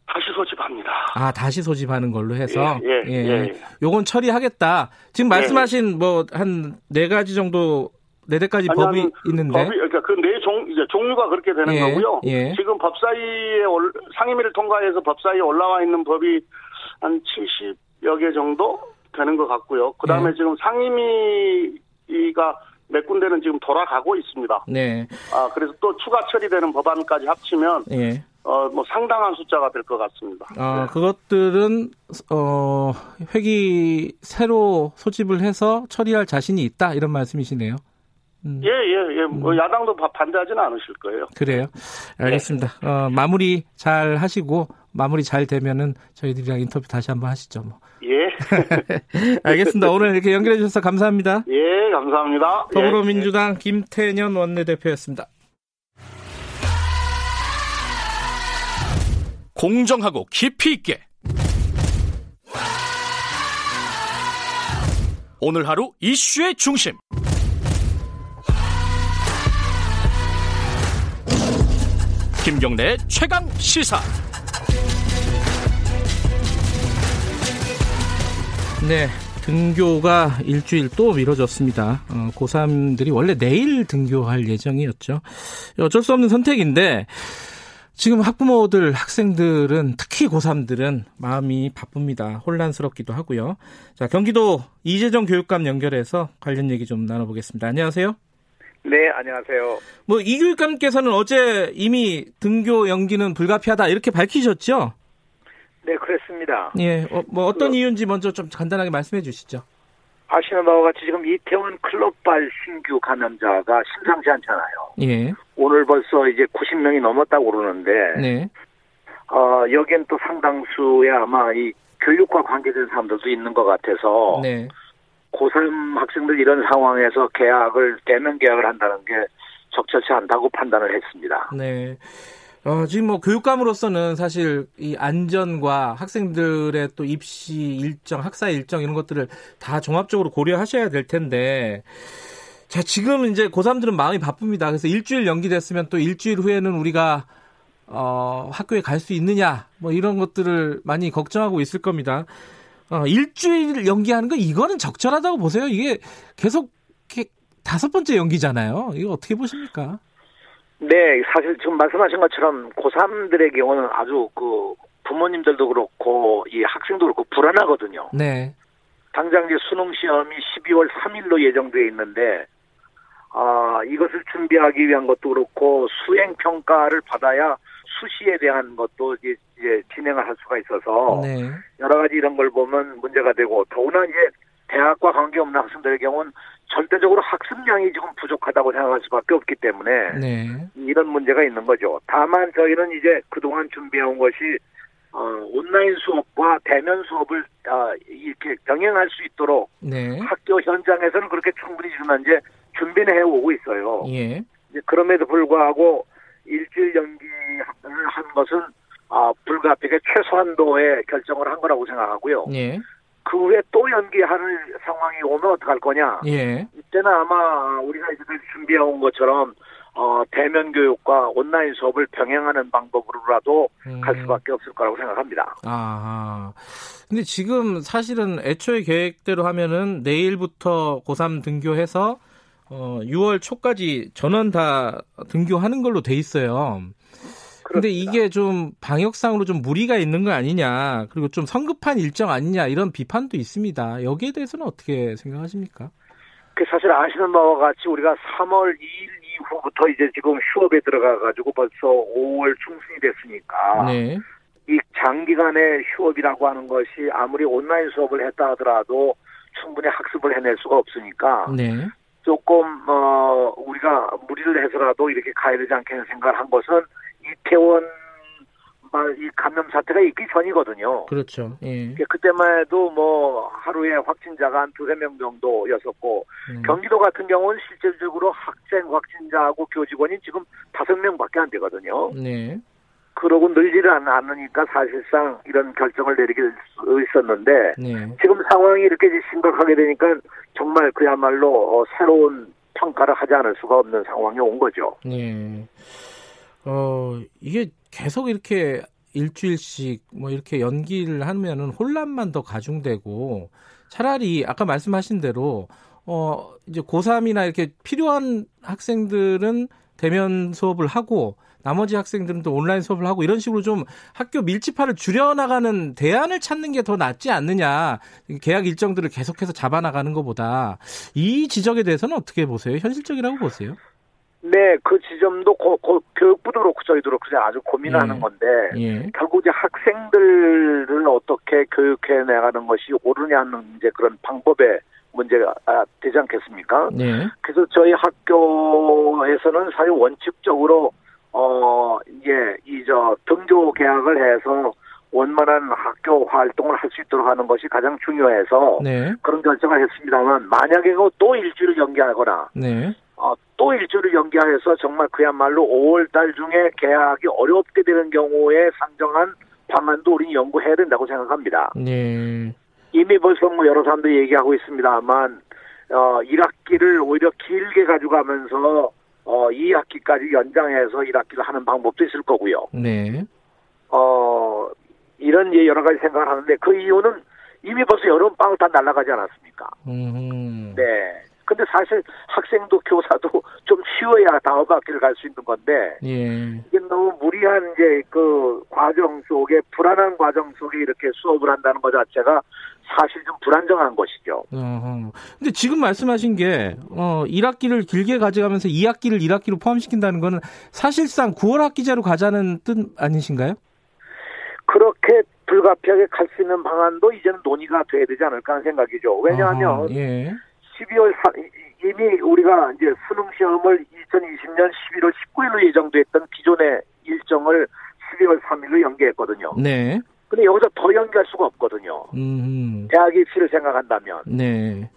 다시 소집합니다. 아 다시 소집하는 걸로 해서 예, 예, 예. 예. 요건 처리하겠다. 지금 예. 말씀하신 뭐한 네 가지 정도 네 대까지 법이 한, 있는데 법이 그러니까 그 네 종 이제 종류가 그렇게 되는 예, 거고요. 예. 지금 법사위에 올, 상임위를 통과해서 법사위에 올라와 있는 법이 한 70여 개 정도 되는 것 같고요. 그 다음에 예. 지금 상임위가 몇 군데는 지금 돌아가고 있습니다. 네. 아 그래서 또 추가 처리되는 법안까지 합치면 예. 어뭐 상당한 숫자가 될 것 같습니다. 아 네. 그것들은 어 회기 새로 소집을 해서 처리할 자신이 있다 이런 말씀이시네요. 음. 예, 예, 예. 뭐 음. 야당도 반대하지는 않으실 거예요. 그래요. 알겠습니다. 네. 어, 마무리 잘 하시고 마무리 잘 되면은 저희들이랑 인터뷰 다시 한번 하시죠. 뭐. 예. 알겠습니다. 오늘 이렇게 연결해 주셔서 감사합니다. 예, 감사합니다. 더불어민주당 예. 김태년 원내대표였습니다. 공정하고 깊이 있게 오늘 하루 이슈의 중심 김경래 최강 시사. 네, 등교가 일주일 또 미뤄졌습니다. 어, 고3들이 원래 내일 등교할 예정이었죠. 어쩔 수 없는 선택인데 지금 학부모들, 학생들은 특히 고3들은 마음이 바쁩니다. 혼란스럽기도 하고요. 자, 경기도 이재정 교육감 연결해서 관련 얘기 좀 나눠보겠습니다. 안녕하세요. 네, 안녕하세요. 뭐, 이 교육감께서는 어제 이미 등교 연기는 불가피하다 이렇게 밝히셨죠? 네, 그렇습니다. 예, 어, 뭐 어떤 그, 이유인지 먼저 좀 간단하게 말씀해 주시죠. 아시는 바와 같이 지금 이태원 클럽발 신규 감염자가 심상치 않잖아요. 예. 오늘 벌써 이제 90명이 넘었다고 그러는데, 네. 어, 여긴 또 상당수의 아마 이 교육과 관계된 사람들도 있는 것 같아서, 네. 고3 학생들 이런 상황에서 계약을, 대면 계약을 한다는 게 적절치 않다고 판단을 했습니다. 네. 어, 지금 뭐 교육감으로서는 사실 이 안전과 학생들의 또 입시 일정, 학사 일정 이런 것들을 다 종합적으로 고려하셔야 될 텐데 자, 지금 이제 고3들은 마음이 바쁩니다. 그래서 일주일 연기됐으면 또 일주일 후에는 우리가 어, 학교에 갈 수 있느냐 뭐 이런 것들을 많이 걱정하고 있을 겁니다. 어, 일주일 연기하는 거 이거는 적절하다고 보세요. 이게 계속 다섯 번째 연기잖아요. 이거 어떻게 보십니까? 네, 사실 지금 말씀하신 것처럼 고3들의 경우는 아주 그 부모님들도 그렇고 이 학생도 그렇고 불안하거든요. 네. 당장 이제 수능 시험이 12월 3일로 예정돼 있는데 아, 이것을 준비하기 위한 것도 그렇고 수행 평가를 받아야 수시에 대한 것도 이제, 이제 진행을 할 수가 있어서 네. 여러 가지 이런 걸 보면 문제가 되고 더구나 이제 대학과 관계없는 학생들의 경우는 절대적으로 학습량이 지금 부족하다고 생각할 수밖에 없기 때문에 네. 이런 문제가 있는 거죠. 다만 저희는 이제 그동안 준비해온 것이 어, 온라인 수업과 대면 수업을 어, 이렇게 병행할 수 있도록 네. 학교 현장에서는 그렇게 충분히 지금 현재 준비는 해오고 있어요. 예. 그럼에도 불구하고 일주일 연기를 한 것은 아, 불가피하게 최소한도의 결정을 한 거라고 생각하고요. 예. 그 후에 또 연기할 상황이 오면 어떡할 거냐? 예. 이때는 아마 우리가 이제까지 준비해온 것처럼 어, 대면 교육과 온라인 수업을 병행하는 방법으로라도 음. 갈 수밖에 없을 거라고 생각합니다. 아, 근데 지금 사실은 애초에 계획대로 하면은 내일부터 고3 등교해서 어, 6월 초까지 전원 다 등교하는 걸로 돼 있어요. 근데 이게 좀 방역상으로 좀 무리가 있는 거 아니냐, 그리고 좀 성급한 일정 아니냐 이런 비판도 있습니다. 여기에 대해서는 어떻게 생각하십니까? 그 사실 아시는 바와 같이 우리가 3월 2일 이후부터 이제 지금 휴업에 들어가 가지고 벌써 5월 중순이 됐으니까 네. 이 장기간의 휴업이라고 하는 것이 아무리 온라인 수업을 했다 하더라도 충분히 학습을 해낼 수가 없으니까 네. 조금 어 우리가 무리를 해서라도 이렇게 가야 되지 않겠는 생각을 한 것은 이태원 이 감염 사태가 있기 전이거든요. 그렇죠. 예. 그때만 해도 뭐 하루에 확진자가 한 두세 명 정도였었고 음. 경기도 같은 경우는 실질적으로 학생 확진자하고 교직원이 지금 다섯 명밖에 안 되거든요. 네. 그러고 늘지를 않으니까 사실상 이런 결정을 내리게 있었는데 네. 지금 상황이 이렇게 심각하게 되니까 정말 그야말로 어, 새로운 평가를 하지 않을 수가 없는 상황이 온 거죠. 네. 어, 이게 계속 이렇게 일주일씩 뭐 이렇게 연기를 하면은 혼란만 더 가중되고 차라리 아까 말씀하신 대로 어, 이제 고3이나 이렇게 필요한 학생들은 대면 수업을 하고 나머지 학생들은 또 온라인 수업을 하고 이런 식으로 좀 학교 밀집화를 줄여나가는 대안을 찾는 게 더 낫지 않느냐. 계약 일정들을 계속해서 잡아나가는 것보다 이 지적에 대해서는 어떻게 보세요? 현실적이라고 보세요? 네, 그 지점도 고, 고, 교육부도 그렇고 저희도 그렇고 아주 고민하는 예. 건데 예. 결국 이제 학생들을 어떻게 교육해 나가는 것이 옳으냐는 이제 그런 방법의 문제가 아, 되지 않겠습니까? 네. 그래서 저희 학교에서는 사실 원칙적으로 어 이제 이저 등교 계약을 해서 원만한 학교 활동을 할 수 있도록 하는 것이 가장 중요해서 네. 그런 결정을 했습니다만 만약에 또 일주일 연기하거나 네. 어, 또 일주일을 연기하여서 정말 그야말로 5월 달 중에 계약이 어렵게 되는 경우에 상정한 방안도 우리는 연구해야 된다고 생각합니다. 네. 이미 벌써 뭐 여러 사람들이 얘기하고 있습니다만 어, 1학기를 오히려 길게 가져가면서 어, 2학기까지 연장해서 1학기를 하는 방법도 있을 거고요. 네. 어, 이런 예, 여러 가지 생각을 하는데 그 이유는 이미 벌써 여름방학 다 날아가지 않았습니까? 음. 네. 근데 사실 학생도 교사도 좀 쉬어야 다음 학기를 갈 수 있는 건데 예. 이게 너무 무리한 이제 그 과정 속에 불안한 과정 속에 이렇게 수업을 한다는 것 자체가 사실 좀 불안정한 것이죠. 어허. 근데 지금 말씀하신 게 어, 1학기를 길게 가져가면서 2학기를 1학기로 포함시킨다는 거는 사실상 9월 학기제로 가자는 뜻 아니신가요? 그렇게 불가피하게 갈 수 있는 방안도 이제는 논의가 돼야 되지 않을까 하는 생각이죠. 왜냐하면 어허, 예. 12월 4, 이미 우리가 이제 수능 시험을 2020년 11월 19일로 예정됐던 기존의 일정을 12월 3일로 연기했거든요. 네. 근데 여기서 더 연기할 수가 없거든요. 음. 대학 입시를 생각한다면. 네.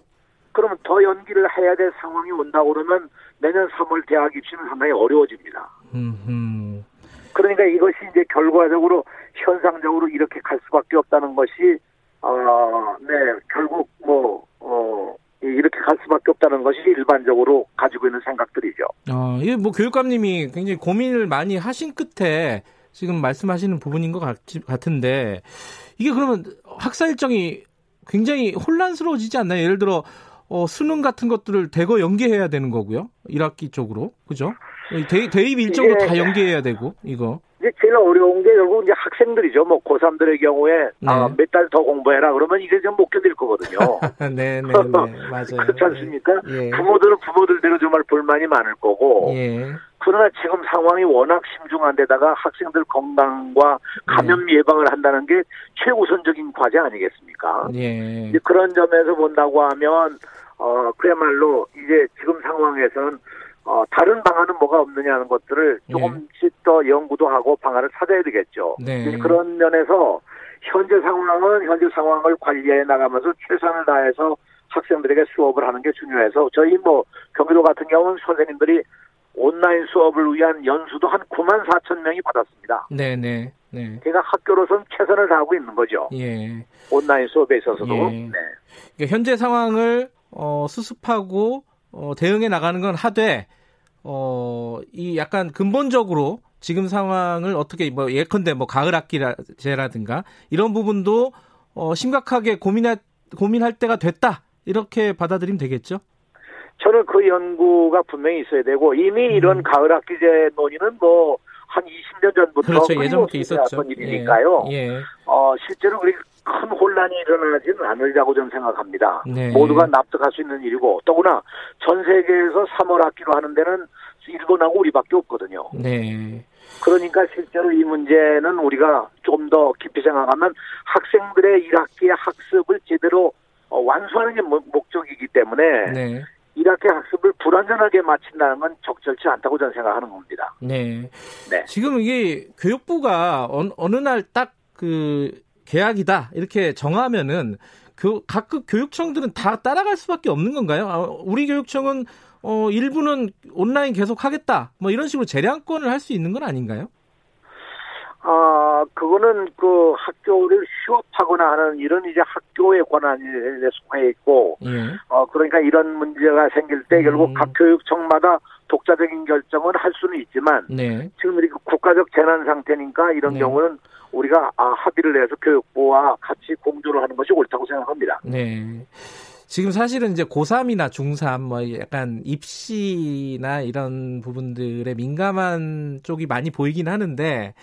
그러면 더 연기를 해야 될 상황이 온다고 그러면 내년 3월 대학 입시는 상당히 어려워집니다. 음. 그러니까 이것이 이제 결과적으로 현상적으로 이렇게 갈 수밖에 없다는 것이 어, 네, 결국 뭐 어, 이렇게 갈 수밖에 없다는 것이 일반적으로 가지고 있는 생각들이죠. 아, 이게 뭐 교육감님이 굉장히 고민을 많이 하신 끝에 지금 말씀하시는 부분인 것 같, 같은데 이게 그러면 학사 일정이 굉장히 혼란스러워지지 않나요? 예를 들어 어, 수능 같은 것들을 대거 연계해야 되는 거고요. 1학기 쪽으로. 그죠? 대, 대입 일정도 예, 다 연계해야 되고, 이거. 이제 제일 어려운 게 결국 이제 학생들이죠. 뭐 고3들의 경우에 네. 아, 몇 달 더 공부해라 그러면 이게 좀못 견딜 거거든요. 네, 네, 네. 맞아요. 그렇지 않습니까? 예. 부모들은 부모들대로 정말 불만이 많을 거고. 예. 그러나 지금 상황이 워낙 심중한 데다가 학생들 건강과 감염 네. 예방을 한다는 게 최우선적인 과제 아니겠습니까? 예. 그런 점에서 본다고 하면 어 그야말로 이제 지금 상황에서는 어, 다른 방안은 뭐가 없느냐는 것들을 예. 조금씩 예. 더 연구도 하고 방안을 찾아야 되겠죠. 네. 그런 면에서 현재 상황은 현재 상황을 관리해 나가면서 최선을 다해서 학생들에게 수업을 하는 게 중요해서 저희 뭐 경기도 같은 경우는 선생님들이 온라인 수업을 위한 연수도 한 9만 4천 명이 받았습니다. 네네. 네. 제가 학교로서는 최선을 다하고 있는 거죠. 예. 온라인 수업에 있어서도. 예. 네. 그러니까 현재 상황을 어, 수습하고 어, 대응해 나가는 건 하되 어, 이 약간 근본적으로 지금 상황을 어떻게 뭐 예컨대 뭐 가을 학기제라든가 이런 부분도 어, 심각하게 고민할 고민할 때가 됐다 이렇게 받아들이면 되겠죠? 저는 그 연구가 분명히 있어야 되고 이미 음. 이런 가을 학기제 논의는 뭐 한 20년 전부터 그렇죠. 예전부터 있었죠. 일이니까요. 예. 예. 어, 실제로 큰 혼란이 일어나지는 않으리라고 저는 생각합니다. 네. 모두가 납득할 수 있는 일이고 더구나 전 세계에서 3월 학기로 하는 데는 일본하고 우리밖에 없거든요. 네. 그러니까 실제로 이 문제는 우리가 좀 더 깊이 생각하면 학생들의 1학기의 학습을 제대로 어, 완수하는 게 목적이기 때문에 네. 1학기 학습을 불완전하게 마친다는 건 적절치 않다고 저는 생각하는 겁니다. 네. 네. 지금 이게 교육부가 어느, 어느 날 딱 그 계약이다 이렇게 정하면은 그 각급 교육청들은 다 따라갈 수밖에 없는 건가요? 아, 우리 교육청은 어 일부는 온라인 계속 하겠다 뭐 이런 식으로 재량권을 할 수 있는 건 아닌가요? 아 그거는 그 학교를 휴업하거나 하는 이런 이제 학교의 권한에 속해 있고 예. 어 그러니까 이런 문제가 생길 때 음. 결국 각 교육청마다 독자적인 결정은 할 수는 있지만 네. 지금 우리 국가적 재난 상태니까 이런 네. 경우는 우리가 아, 합의를 해서 교육부와 같이 공조를 하는 것이 옳다고 생각합니다. 네. 지금 사실은 이제 고3이나 중3 뭐 약간 입시나 이런 부분들에 민감한 쪽이 많이 보이긴 하는데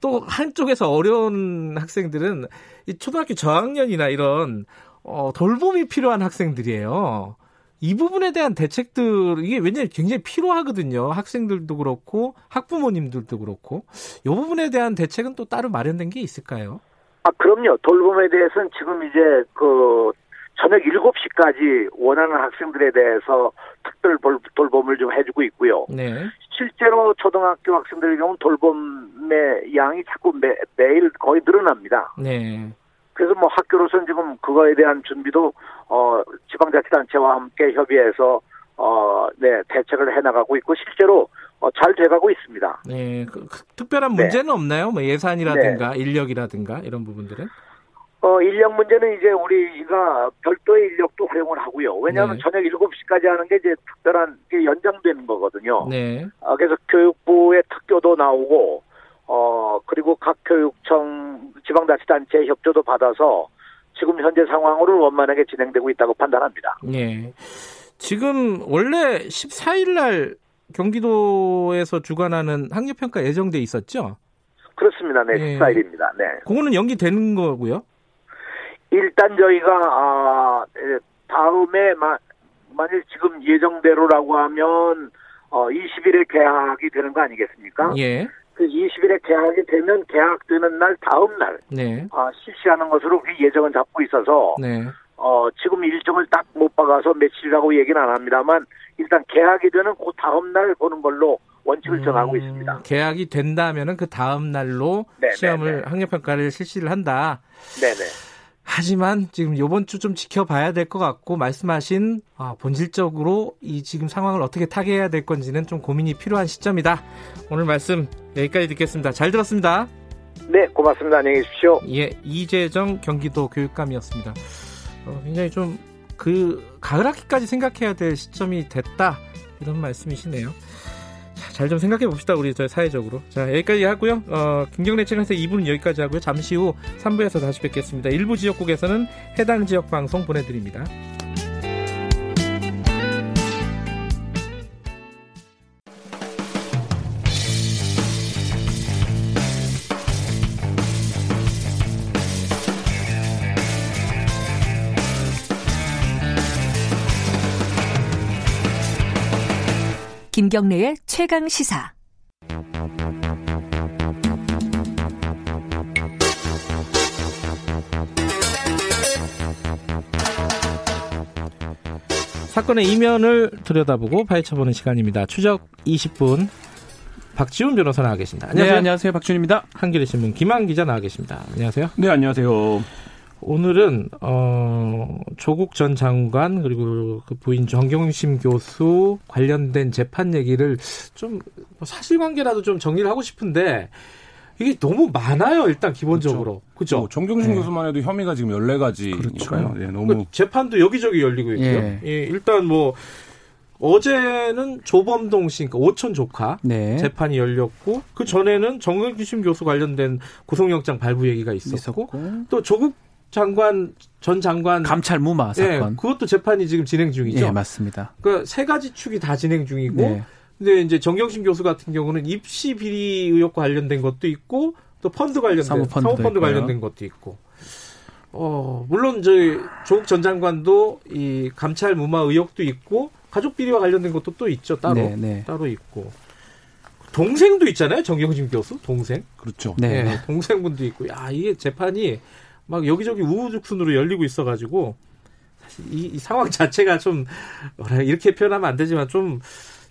또 한쪽에서 어려운 학생들은 이 초등학교 저학년이나 이런 어, 돌봄이 필요한 학생들이에요. 이 부분에 대한 대책들 이게 왜냐하면 굉장히 필요하거든요. 학생들도 그렇고 학부모님들도 그렇고 이 부분에 대한 대책은 또 따로 마련된 게 있을까요? 아 그럼요. 돌봄에 대해서는 지금 이제 그 저녁 7시까지 원하는 학생들에 대해서 특별 돌봄을 좀 해주고 있고요. 네. 실제로 초등학교 학생들의 경우는 돌봄의 양이 자꾸 매, 매일 거의 늘어납니다. 네. 그래서 뭐 학교로서는 지금 그거에 대한 준비도 어 지방자치단체와 함께 협의해서 어네 대책을 해나가고 있고 실제로 어, 잘 돼가고 있습니다. 네, 그, 그, 특별한 문제는 네. 없나요? 뭐 예산이라든가 네. 인력이라든가 이런 부분들은? 어, 인력 문제는 이제 우리가 별도의 인력도 활용을 하고요. 왜냐하면 네. 저녁 7시까지 하는 게 이제 특별한 게 연장되는 거거든요. 네. 어, 그래서 교육부의 특교도 나오고, 어, 그리고 각 교육청 지방자치단체 협조도 받아서 지금 현재 상황으로 원만하게 진행되고 있다고 판단합니다. 네. 지금 원래 14일 날 경기도에서 주관하는 학력평가 예정돼 있었죠? 그렇습니다. 네, 네. 14일입니다. 네. 그거는 연기되는 거고요. 일단 저희가 아, 예, 다음에 마, 만일 지금 예정대로라고 하면 어 20일에 개학이 되는 거 아니겠습니까? 예. 그 20일에 개학이 되면 개학되는 날 다음 날 네. 아, 실시하는 것으로 그 예정은 잡고 있어서 네. 어 지금 일정을 딱 못 박아서 며칠이라고 얘기는 안 합니다만 일단 개학이 되는 그 다음 날 보는 걸로 원칙을 음, 정하고 있습니다. 개학이 된다면은 그 다음 날로 네네네. 시험을 학력 평가를 실시를 한다. 네네. 하지만 지금 요번 주 좀 지켜봐야 될 것 같고 말씀하신 아, 본질적으로 이 지금 상황을 어떻게 타개해야 될 건지는 좀 고민이 필요한 시점이다. 오늘 말씀 여기까지 듣겠습니다. 잘 들었습니다. 네, 고맙습니다. 안녕히 계십시오. 예, 이재정 경기도 교육감이었습니다. 어, 굉장히 좀 그 가을 학기까지 생각해야 될 시점이 됐다 이런 말씀이시네요. 잘 좀 생각해 봅시다 우리 저 사회적으로. 자 여기까지 하고요. 어, 김경래 채널에서 2부는 여기까지 하고요. 잠시 후 3부에서 다시 뵙겠습니다. 일부 지역국에서는 해당 지역 방송 보내드립니다. 김경래의 최강 시사. 사건의 이면을 들여다보고 파헤쳐보는 시간입니다. 추적 20분 박지훈 변호사 나와 계십니다. 안녕하세요. 네, 안녕하세요. 박지훈입니다. 한겨레 신문 김한 기자 나와 계십니다. 안녕하세요. 네, 안녕하세요. 오늘은 어, 조국 전 장관 그리고 그 부인 정경심 교수 관련된 재판 얘기를 좀뭐 사실관계라도 좀 정리를 하고 싶은데 이게 너무 많아요. 일단 기본적으로 그렇죠. 뭐 정경심 네. 교수만 해도 혐의가 지금 14 가지니까요. 그렇죠. 네, 너무 그 재판도 여기저기 열리고 있고요. 예. 예, 일단 뭐 어제는 조범동 씨, 그러니까 오천 조카 네. 재판이 열렸고 그 전에는 정경심 교수 관련된 구속영장 발부 얘기가 있었고, 있었고. 또 조국 장관 전 장관 감찰 무마 예, 사건. 네, 그것도 재판이 지금 진행 중이죠. 네, 맞습니다. 그러니까 세 가지 축이 다 진행 중이고 네. 근데 이제 정경심 교수 같은 경우는 입시 비리 의혹과 관련된 것도 있고 또 펀드 관련된 사모펀드, 사모펀드 관련된 것도 있고. 어, 물론 저희 조국 전 장관도 이 감찰 무마 의혹도 있고 가족 비리와 관련된 것도 또 있죠. 따로 네, 네. 따로 있고. 동생도 있잖아요. 정경심 교수 동생. 그렇죠. 네. 네. 동생분도 있고. 야, 이게 재판이 막 여기저기 우후죽순으로 열리고 있어가지고 사실 이, 이 상황 자체가 좀 뭐라 이렇게 표현하면 안 되지만 좀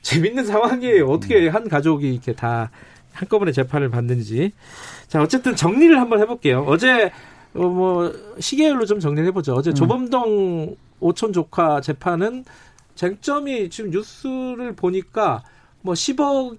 재밌는 상황이에요. 어떻게 음. 한 가족이 이렇게 다 한꺼번에 재판을 받는지. 자 어쨌든 정리를 한번 해볼게요. 어제 어, 뭐 시계열로 좀 정리를 해보죠. 어제 음. 조범동 오천 조카 재판은 쟁점이 지금 뉴스를 보니까 뭐 10억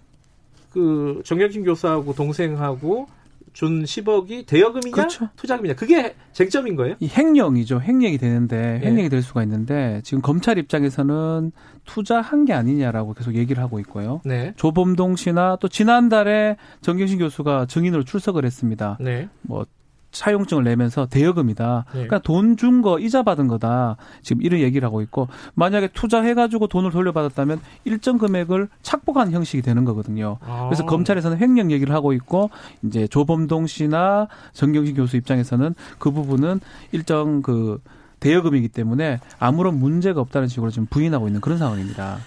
그 정경심 교수하고 동생하고 준 10억이 대여금이냐 그렇죠. 투자금이냐 그게 쟁점인 거예요? 이 횡령이죠. 횡령이 되는데 예. 횡령이 예. 될 수가 있는데 지금 검찰 입장에서는 투자한 게 아니냐라고 계속 얘기를 하고 있고요. 네. 조범동 씨나 또 지난달에 정경신 교수가 증인으로 출석을 했습니다. 네. 뭐 사용증을 내면서 대여금이다. 네. 그러니까 돈 준 거 이자 받은 거다. 지금 이런 얘기를 하고 있고 만약에 투자해가지고 돈을 돌려받았다면 일정 금액을 착복한 형식이 되는 거거든요. 아. 그래서 검찰에서는 횡령 얘기를 하고 있고 이제 조범동 씨나 정경심 교수 입장에서는 그 부분은 일정 그 대여금이기 때문에 아무런 문제가 없다는 식으로 지금 부인하고 있는 그런 상황입니다.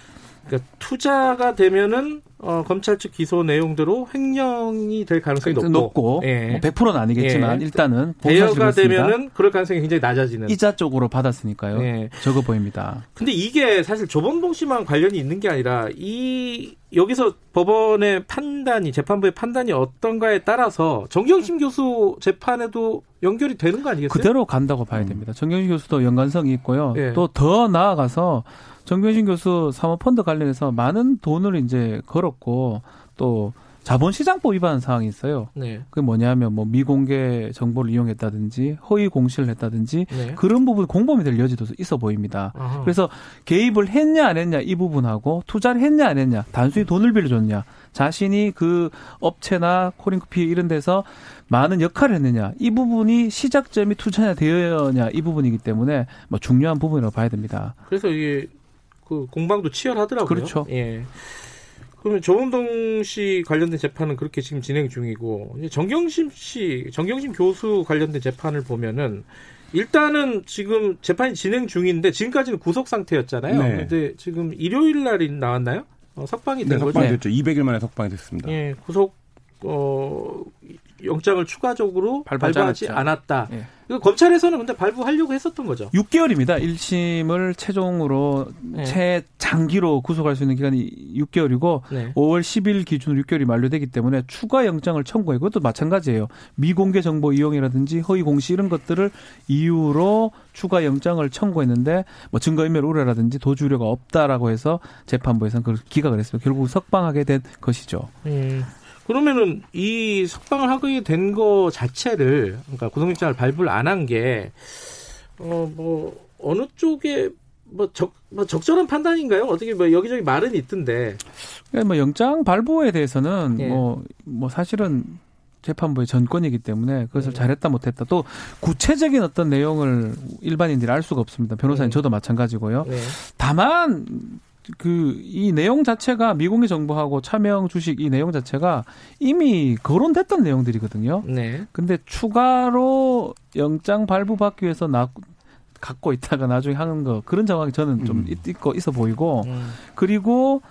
그러니까 투자가 되면은 어, 검찰 측 기소 내용대로 횡령이 될 가능성이 높고, 높고 예. 뭐 100%는 아니겠지만 예. 일단은 대여가 되면은 그럴 가능성이 굉장히 낮아지는 이자 쪽으로 받았으니까요. 예. 적어 보입니다. 근데 이게 사실 조범동 씨만 관련이 있는 게 아니라 이 여기서 법원의 판단이 재판부의 판단이 어떤가에 따라서 정경심 교수 재판에도 연결이 되는 거 아니겠어요? 그대로 간다고 봐야 됩니다. 정경심 교수도 연관성이 있고요. 예. 또더 나아가서 정경심 교수 사모펀드 관련해서 많은 돈을 이제 걸었고 또 자본시장법 위반 사항이 있어요. 네. 그게 뭐냐면 뭐 미공개 정보를 이용했다든지 허위 공시를 했다든지 네. 그런 부분 공범이 될 여지도 있어 보입니다. 아하. 그래서 개입을 했냐 안 했냐 이 부분하고 투자를 했냐 안 했냐 단순히 돈을 빌려줬냐 자신이 그 업체나 코링커피 이런 데서 많은 역할을 했느냐 이 부분이 시작점이 투자냐 되었냐 이 부분이기 때문에 뭐 중요한 부분이라고 봐야 됩니다. 그래서 이게 그 공방도 치열하더라고요. 그렇죠. 예. 그러면 조은동 씨 관련된 재판은 그렇게 지금 진행 중이고 정경심 씨, 정경심 교수 관련된 재판을 보면은 일단은 지금 재판이 진행 중인데 지금까지는 구속 상태였잖아요. 네. 근데 지금 일요일 날이 나왔나요? 어, 석방이 된 네, 거죠. 석방이 됐죠. 200일 만에 석방이 됐습니다. 예, 구속 어 영장을 추가적으로 발부하지, 발부하지 않았다. 예. 이거 검찰에서는 근데 발부하려고 했었던 거죠. 6개월입니다. 1심을 최종으로 네. 최장기로 구속할 수 있는 기간이 6개월이고 네. 5월 10일 기준으로 6개월이 만료되기 때문에 추가 영장을 청구해 그것도 마찬가지예요. 미공개 정보 이용이라든지 허위 공시 이런 것들을 이유로 추가 영장을 청구했는데 뭐 증거인멸 우려라든지 도주 우려가 없다라고 해서 재판부에서는 그걸 기각을 했습니다. 결국 석방하게 된 것이죠. 음. 그러면은 이 석방을 하게 된 거 자체를 그러니까 구속영장을 발부를 안 한 게 어 뭐 어느 쪽에 뭐, 적, 뭐 적절한 판단인가요? 어떻게 뭐 여기저기 말은 있던데. 네, 뭐 영장 발부에 대해서는 예. 뭐, 뭐 사실은 재판부의 전권이기 때문에 그것을 네. 잘했다 못했다 또 구체적인 어떤 내용을 일반인들이 알 수가 없습니다. 변호사님 네. 저도 마찬가지고요. 네. 다만 그 이 내용 자체가 미공개 정보하고 차명 주식 이 내용 자체가 이미 거론됐던 내용들이거든요. 네. 근데 추가로 영장 발부받기 위해서 나 갖고 있다가 나중에 하는 거 그런 상황이 저는 좀 음. 있고 있어 보이고 음. 그리고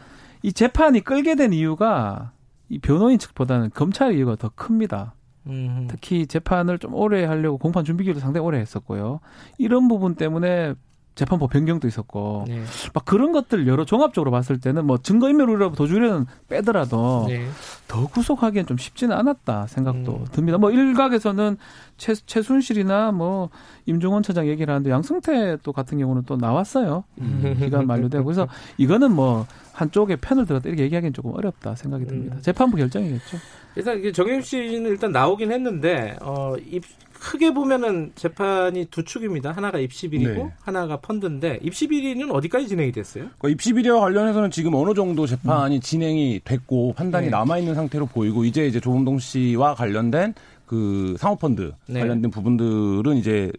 이 재판이 끌게 된 이유가 이 변호인 측보다는 검찰의 이유가 더 큽니다. 음. 특히 재판을 좀 오래 하려고 공판 준비 기도 상당히 오래 했었고요. 이런 부분 때문에 재판부 변경도 있었고 네. 막 그런 것들 여러 종합적으로 봤을 때는 뭐 증거인멸 우려 도주려는 빼더라도 네. 더 구속하기엔 좀 쉽지는 않았다 생각도 음. 듭니다. 뭐 일각에서는 최, 최순실이나 뭐 임종원 차장 얘기를 하는데 양승태 또 같은 경우는 또 나왔어요. 음. 기간 만료되고 그래서 이거는 뭐 한쪽에 편을 들었다 이렇게 얘기하기는 조금 어렵다 생각이 듭니다. 음. 재판부 결정이겠죠. 일단 정영 씨는 일단 나오긴 했는데 어, 입, 크게 보면은 재판이 두 축입니다. 하나가 입시비리고 네. 하나가 펀드인데 입시비리는 어디까지 진행이 됐어요? 그러니까 입시비리와 관련해서는 지금 어느 정도 재판이 음. 진행이 됐고 판단이 네. 남아 있는 상태로 보이고 이제 이제 조범동 씨와 관련된 그 사모펀드 네. 관련된 부분들은 이제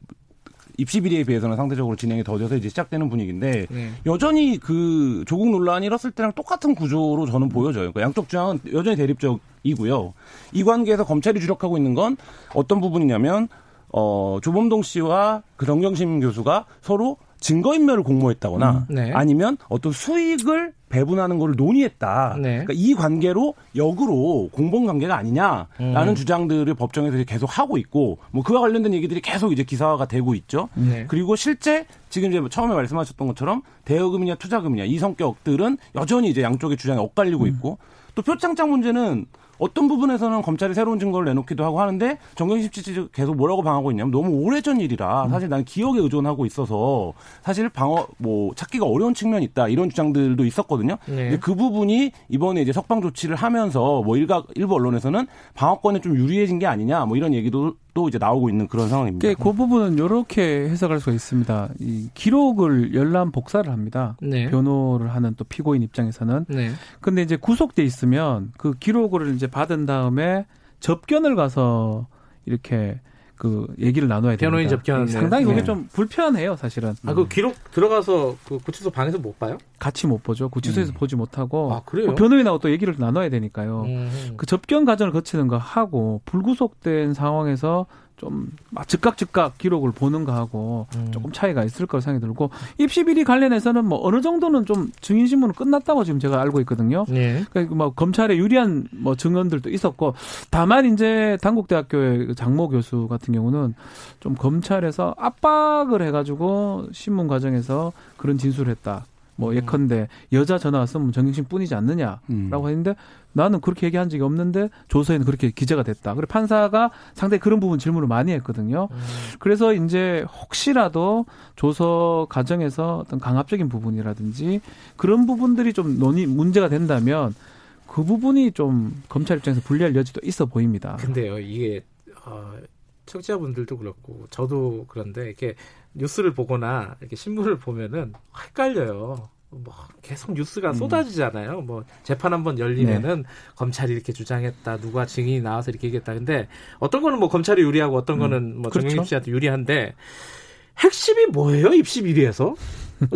입시 비리에 비해서는 상대적으로 진행이 더뎌서 이제 시작되는 분위기인데 네. 여전히 그 조국 논란이 일었을 때랑 똑같은 구조로 저는 보여져요. 그러니까 양쪽 주장은 여전히 대립적이고요. 이 관계에서 검찰이 주력하고 있는 건 어떤 부분이냐면 어 조범동 씨와 그 정경심 교수가 서로 증거인멸을 공모했다거나 음, 네. 아니면 어떤 수익을 배분하는 것을 논의했다. 네. 그러니까 이 관계로 역으로 공범 관계가 아니냐라는 음. 주장들을 법정에서 계속 하고 있고 뭐 그와 관련된 얘기들이 계속 이제 기사화가 되고 있죠. 네. 그리고 실제 지금 이제 처음에 말씀하셨던 것처럼 대여금이냐 투자금이냐 이 성격들은 여전히 이제 양쪽의 주장이 엇갈리고 음. 있고 또 표창장 문제는 어떤 부분에서는 검찰이 새로운 증거를 내놓기도 하고 하는데 정경심 씨 계속 뭐라고 방하고 있냐면 너무 오래전 일이라 음. 사실 나는 기억에 의존하고 있어서 사실 방어 뭐 찾기가 어려운 측면이 있다 이런 주장들도 있었거든요. 네. 그 부분이 이번에 이제 석방 조치를 하면서 뭐 일각 일부 언론에서는 방어권에 좀 유리해진 게 아니냐 뭐 이런 얘기도 또 이제 나오고 있는 그런 상황입니다. 그 부분은 이렇게 해석할 수가 있습니다. 이 기록을 열람 복사를 합니다. 네. 변호를 하는 또 피고인 입장에서는. 네. 근데 이제 구속돼 있으면 그 기록을 이제 받은 다음에 접견을 가서 이렇게 그 얘기를 나눠야 됩니다. 변호인 접견 상당히 그게 네. 좀 불편해요, 사실은. 아, 그 기록 들어가서 그 구치소 방에서 못 봐요? 같이 못 보죠. 구치소에서 음. 보지 못하고. 아, 그래요? 그 변호인하고 또 얘기를 나눠야 되니까요. 음. 그 접견 과정을 거치는 거 하고 불구속된 상황에서 좀 즉각 즉각 기록을 보는 거하고 음. 조금 차이가 있을 거라 생각이 들고 입시 비리 관련해서는 뭐 어느 정도는 좀 증인 신문은 끝났다고 지금 제가 알고 있거든요. 네. 그러니까 뭐 검찰에 유리한 뭐 증언들도 있었고 다만 이제 단국대학교의 그 장모 교수 같은 경우는 좀 검찰에서 압박을 해가지고 신문 과정에서 그런 진술을 했다. 뭐 음. 예컨대 여자 전화 왔으면 정경심 뿐이지 않느냐라고 음. 했는데 나는 그렇게 얘기한 적이 없는데 조서에는 그렇게 기재가 됐다. 그리고 판사가 상당히 그런 부분 질문을 많이 했거든요. 음. 그래서 이제 혹시라도 조서 과정에서 어떤 강압적인 부분이라든지 그런 부분들이 좀 논의 문제가 된다면 그 부분이 좀 검찰 입장에서 불리할 여지도 있어 보입니다. 근데요, 이게 어, 청취자분들도 그렇고 저도 그런데 이렇게 뉴스를 보거나 이렇게 신문을 보면은 헷갈려요. 뭐 계속 뉴스가 음. 쏟아지잖아요. 뭐 재판 한번 열리면은 네. 검찰이 이렇게 주장했다, 누가 증인이 나와서 이렇게 얘기했다. 근데 어떤 거는 뭐 검찰이 유리하고 어떤 음. 거는 뭐 그렇죠. 정영립 씨한테 유리한데 핵심이 뭐예요? 입시 비리에서?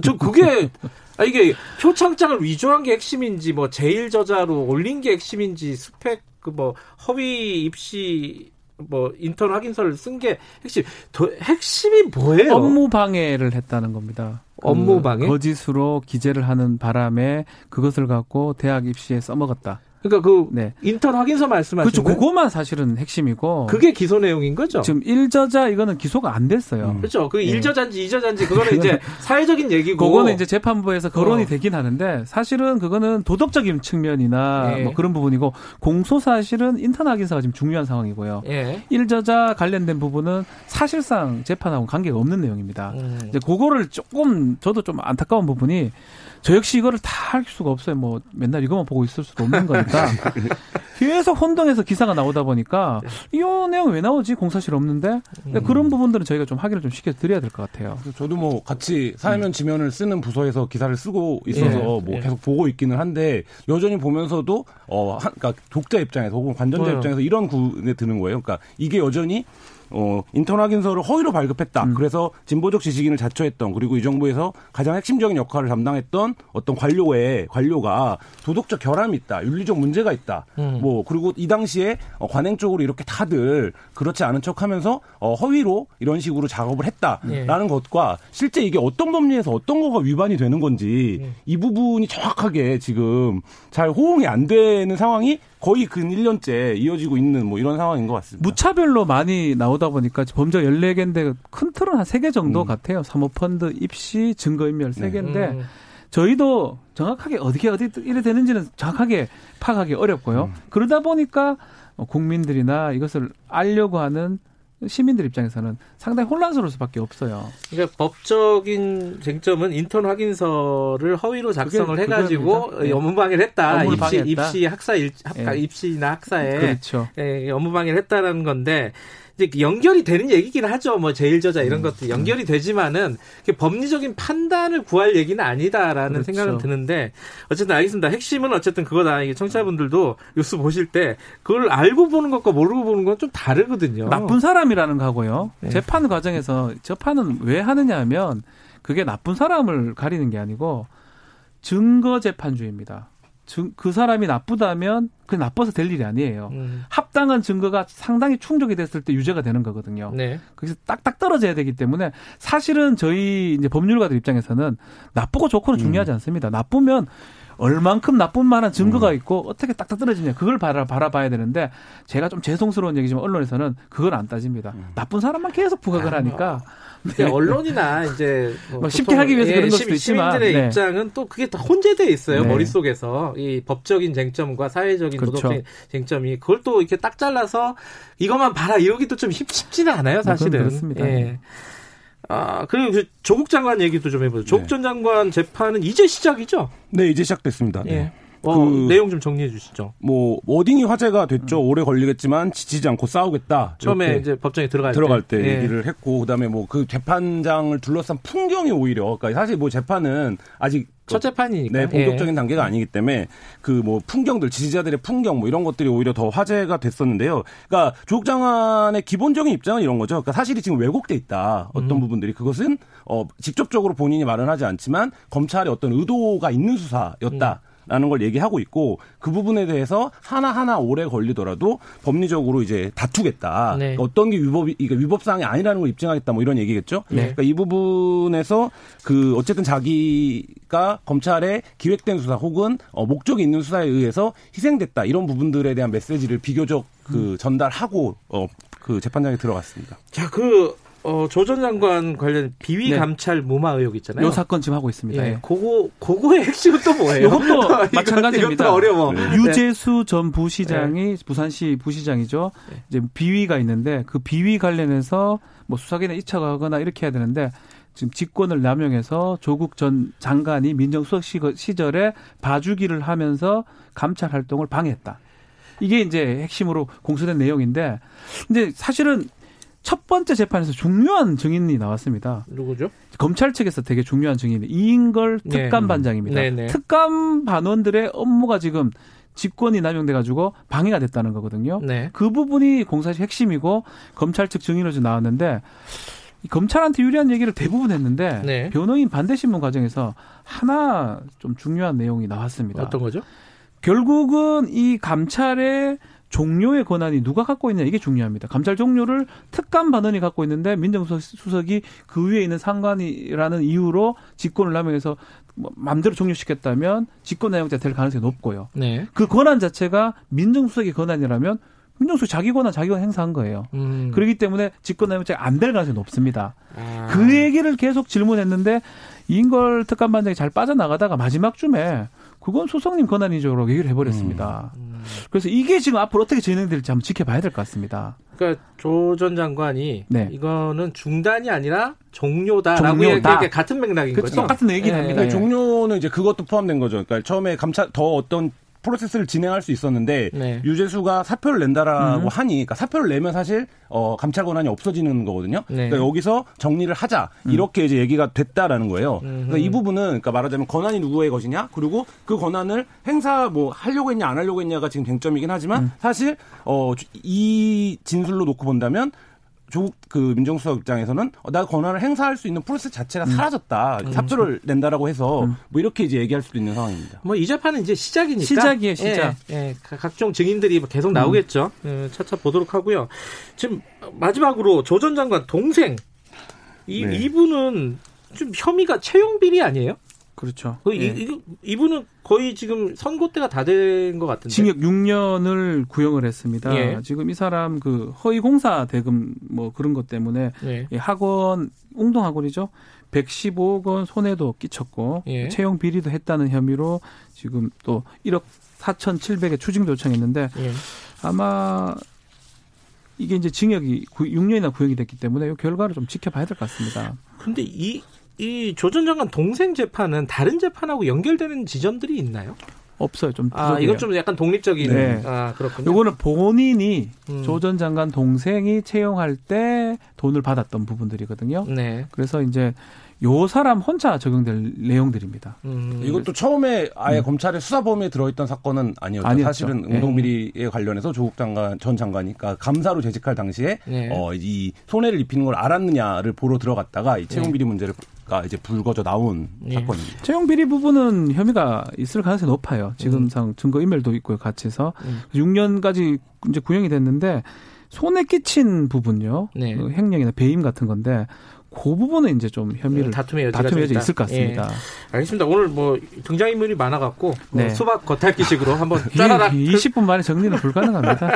저 그게 아 이게 표창장을 위조한 게 핵심인지 뭐 제일 저자로 올린 게 핵심인지 스펙 그 뭐 허위 입시 뭐 인턴 확인서를 쓴 게 핵심 도, 핵심이 뭐예요? 업무 방해를 했다는 겁니다. 업무 그 방해? 거짓으로 기재를 하는 바람에 그것을 갖고 대학 입시에 써먹었다. 그러니까 그 네. 인턴 확인서 말씀하시는 그렇죠. 그거만 사실은 핵심이고 그게 기소 내용인 거죠. 지금 1저자 이거는 기소가 안 됐어요. 음. 그렇죠. 그 1저자인지 네. 2저자인지 그거는 이제 사회적인 얘기고 그거는 이제 재판부에서 거론이 어. 되긴 하는데 사실은 그거는 도덕적인 측면이나 예. 뭐 그런 부분이고 공소 사실은 인턴 확인서가 지금 중요한 상황이고요. 예. 1저자 관련된 부분은 사실상 재판하고 관계가 없는 내용입니다. 음. 이제 그거를 조금 저도 좀 안타까운 부분이 저 역시 이거를 다 할 수가 없어요. 뭐 맨날 이것만 보고 있을 수도 없는 거니까 계속 혼동해서 기사가 나오다 보니까 이 내용 왜 나오지? 공사실 없는데 음. 그런 부분들은 저희가 좀 확인을 좀 시켜 드려야 될 것 같아요. 저도 뭐 같이 사회면 지면을 쓰는 부서에서 기사를 쓰고 있어서 예. 뭐 예. 계속 보고 있기는 한데 여전히 보면서도 어, 한, 그러니까 독자 입장에서 혹은 관전자 어. 입장에서 이런 구에 드는 거예요. 그러니까 이게 여전히 어, 인턴 확인서를 허위로 발급했다. 음. 그래서 진보적 지식인을 자처했던 그리고 이 정부에서 가장 핵심적인 역할을 담당했던 어떤 관료의 관료가 도덕적 결함이 있다, 윤리적 문제가 있다. 음. 뭐 그리고 이 당시에 어, 관행 쪽으로 이렇게 다들 그렇지 않은 척하면서 어, 허위로 이런 식으로 작업을 했다라는 예. 것과 실제 이게 어떤 법리에서 어떤 거가 위반이 되는 건지 예. 이 부분이 정확하게 지금 잘 호응이 안 되는 상황이 거의 근 1년째 이어지고 있는 뭐 이런 상황인 것 같습니다. 무차별로 많이 나오다 보니까 범죄 14개인데 큰 틀은 한 3개 정도 음. 같아요. 사모펀드, 입시, 증거인멸 3개인데 네. 음. 저희도 정확하게 어떻게 어디 이래 되는지는 정확하게 파악하기 어렵고요. 음. 그러다 보니까 국민들이나 이것을 알려고 하는 시민들 입장에서는 상당히 혼란스러울 수밖에 없어요. 그러니까 법적인 쟁점은 인턴 확인서를 허위로 작성을 그게, 해가지고 네. 업무 방해를 했다. 입시, 입시 학사 일, 학과 네. 입시나 학사에 그렇죠. 예, 업무 방해를 했다라는 건데 이제 연결이 되는 얘기긴 하죠. 뭐 제일저자 이런 음. 것도 연결이 되지만은 법리적인 판단을 구할 얘기는 아니다라는 그렇죠. 생각은 드는데 어쨌든 알겠습니다. 핵심은 어쨌든 그거다. 이게 청취자분들도 뉴스 보실 때 그걸 알고 보는 것과 모르고 보는 건 좀 다르거든요. 나쁜 사람이라는 거고요. 네. 재판 과정에서 재판은 왜 하느냐 하면 그게 나쁜 사람을 가리는 게 아니고 증거 재판주의입니다. 그 사람이 나쁘다면 그 나빠서 될 일이 아니에요. 음. 합당한 증거가 상당히 충족이 됐을 때 유죄가 되는 거거든요. 네. 그래서 딱딱 떨어져야 되기 때문에 사실은 저희 이제 법률가들 입장에서는 나쁘고 좋고는 중요하지 음. 않습니다. 나쁘면 얼만큼 나쁜 만한 증거가 음. 있고 어떻게 딱딱 떨어지냐 그걸 바라, 바라봐야 되는데 제가 좀 죄송스러운 얘기지만 언론에서는 그걸 안 따집니다. 음. 나쁜 사람만 계속 부각을 아, 하니까 네. 언론이나 이제 뭐, 뭐 쉽게 하기 위해서 예, 그런 것도 있지만 시민들의 네. 입장은 또 그게 다 혼재돼 있어요 네. 머릿속에서 이 법적인 쟁점과 사회적인 그렇죠. 도덕적 쟁점이 그걸 또 이렇게 딱 잘라서 이것만 봐라 이러기도 좀 쉽지는 않아요 사실은. 그렇습니다. 예. 아, 그리고 그 조국 장관 얘기도 좀 해보죠. 조국 네. 전 장관 재판은 이제 시작이죠? 네, 이제 시작됐습니다. 예. 네. 어, 그 내용 좀 정리해 주시죠. 뭐 워딩이 화제가 됐죠. 음. 오래 걸리겠지만 지치지 않고 싸우겠다. 처음에 이제 법정에 들어갈, 들어갈 때, 때 예. 얘기를 했고 그다음에 뭐 그 재판장을 둘러싼 풍경이 오히려 그러니까 사실 뭐 재판은 아직 첫 재판이니까 네, 본격적인 예. 단계가 아니기 때문에 그 뭐 풍경들 지지자들의 풍경 뭐 이런 것들이 오히려 더 화제가 됐었는데요. 그러니까 조국 장관의 기본적인 입장은 이런 거죠. 그러니까 사실이 지금 왜곡돼 있다. 어떤 음. 부분들이 그것은 어 직접적으로 본인이 말은 하지 않지만 검찰의 어떤 의도가 있는 수사였다. 음. 라는 걸 얘기하고 있고 그 부분에 대해서 하나하나 오래 걸리더라도 법리적으로 이제 다투겠다. 네. 그러니까 어떤 게 위법이 이게 위법 사항이 아니라는 걸 입증하겠다. 뭐 이런 얘기겠죠. 네. 그러니까 이 부분에서 그 어쨌든 자기가 검찰의 기획된 수사 혹은 어 목적이 있는 수사에 의해서 희생됐다. 이런 부분들에 대한 메시지를 비교적 그 음. 전달하고 어 그 재판장에 들어갔습니다. 자, 그 어, 조전 장관 관련 비위 네. 감찰 무마 의혹 있잖아요. 요 사건 지금 하고 있습니다. 예. 예. 그거 그거의 핵심은 또 뭐예요? 이것도 마찬가지입니다. 이것도 어려워. 네. 유재수 전 부시장이 네. 부산시 부시장이죠. 네. 이제 비위가 있는데 그 비위 관련해서 뭐 수사기관 이차가거나 이렇게 해야 되는데 지금 직권을 남용해서 조국 전 장관이 민정수석 시절에 봐주기를 하면서 감찰 활동을 방해했다. 이게 이제 핵심으로 공수된 내용인데, 근데 사실은 첫 번째 재판에서 중요한 증인이 나왔습니다. 누구죠? 검찰 측에서 되게 중요한 증인이 이인걸 네. 특감반장입니다. 네. 네. 특감 반원들의 업무가 지금 직권이 남용돼 가지고 방해가 됐다는 거거든요. 네. 그 부분이 공사실 핵심이고 검찰 측 증인으로 나왔는데 검찰한테 유리한 얘기를 대부분 했는데 네. 변호인 반대 신문 과정에서 하나 좀 중요한 내용이 나왔습니다. 어떤 거죠? 결국은 이 감찰의 종료의 권한이 누가 갖고 있냐 이게 중요합니다. 감찰 종료를 특감 반원이 갖고 있는데 민정수석이 그 위에 있는 상관이라는 이유로 직권을 남용해서 뭐 마음대로 종료시켰다면 직권 내용자 될 가능성이 높고요. 네. 그 권한 자체가 민정수석의 권한이라면 민정수석 자기 권한 자기 권 행사한 거예요. 음. 그렇기 때문에 직권 내용자가 안 될 가능성이 높습니다. 아. 그 얘기를 계속 질문했는데 이인걸 특감반장이 잘 빠져나가다가 마지막 쯤에 그건 수석님 권한이죠라고 얘기를 해버렸습니다. 음. 음. 그래서 이게 지금 앞으로 어떻게 진행될지 한번 지켜봐야 될 것 같습니다. 그러니까 조 전 장관이 네. 이거는 중단이 아니라 종료다라고 종료다. 얘기 같은 맥락인 거죠. 똑같은 얘기는 네. 합니다. 네. 종료는 이제 그것도 포함된 거죠. 그러니까 처음에 감찰 더 어떤 프로세스를 진행할 수 있었는데 네. 유재수가 사표를 낸다라고 음. 하니 그러니까 사표를 내면 사실 어, 감찰 권한이 없어지는 거거든요. 네. 그러니까 여기서 정리를 하자 음. 이렇게 이제 얘기가 됐다라는 거예요. 그러니까 이 부분은 그러니까 말하자면 권한이 누구의 것이냐 그리고 그 권한을 행사 뭐 하려고 했냐 안 하려고 했냐가 지금 쟁점이긴 하지만 음. 사실 어, 이 진술로 놓고 본다면 조국 그 민정수석 입장에서는 어, 나 권한을 행사할 수 있는 프로세스 자체가 음. 사라졌다. 음. 사표를 낸다라고 해서 음. 뭐 이렇게 이제 얘기할 수도 있는 상황입니다. 뭐 이 재판은 이제 시작이니까 시작이에요, 시작. 예, 예, 각종 증인들이 계속 나오겠죠. 음. 예, 차차 보도록 하고요. 지금 마지막으로 조 전 장관 동생 이 네. 이분은 좀 혐의가 채용 비리 아니에요? 그렇죠. 그 이, 예. 이, 이분은 거의 지금 선고 때가 다 된 것 같은데. 징역 6년을 구형을 했습니다. 예. 지금 이 사람 그 허위 공사 대금 뭐 그런 것 때문에 예. 학원 웅동 학원이죠. 115억 원 손해도 끼쳤고 예. 채용 비리도 했다는 혐의로 지금 또 1억 4,700에 추징 도청했는데 예. 아마 이게 이제 징역이 6년이나 구형이 됐기 때문에 이 결과를 좀 지켜봐야 될 것 같습니다. 근데 이 이 조전 장관 동생 재판은 다른 재판하고 연결되는 지점들이 있나요? 없어요. 좀 부족해요. 아, 이건 좀 약간 독립적인. 네. 아, 그렇군요. 요거는 본인이 음. 조전 장관 동생이 채용할 때 돈을 받았던 부분들이거든요. 네. 그래서 이제 요 사람 혼자 적용될 내용들입니다. 음. 이것도 처음에 아예 음. 검찰의 수사 범위에 들어있던 사건은 아니었죠. 아니었죠. 사실은 네. 운동비리에 관련해서 조국 장관 전 장관이 그러니까 감사로 재직할 당시에 네. 어, 이 손해를 입히는 걸 알았느냐를 보러 들어갔다가 이 채용 비리 문제를 가 이제 불거져 나온 예. 사건입니다. 채용 비리 부분은 혐의가 있을 가능성이 높아요. 지금상 음. 증거 인멸도 있고요, 같이 해서 음. 6년까지 이제 구형이 됐는데 손에 끼친 부분요, 네. 그 횡령이나 배임 같은 건데 그 부분은 이제 좀 혐의를 다툼의 여지가, 다툼의 여지가 있을 것 같습니다. 예. 알겠습니다. 오늘 뭐 등장인물이 많아갖고 뭐 네. 수박 겉핥기식으로 한번 짜라라 20분 만에 정리는 불가능합니다.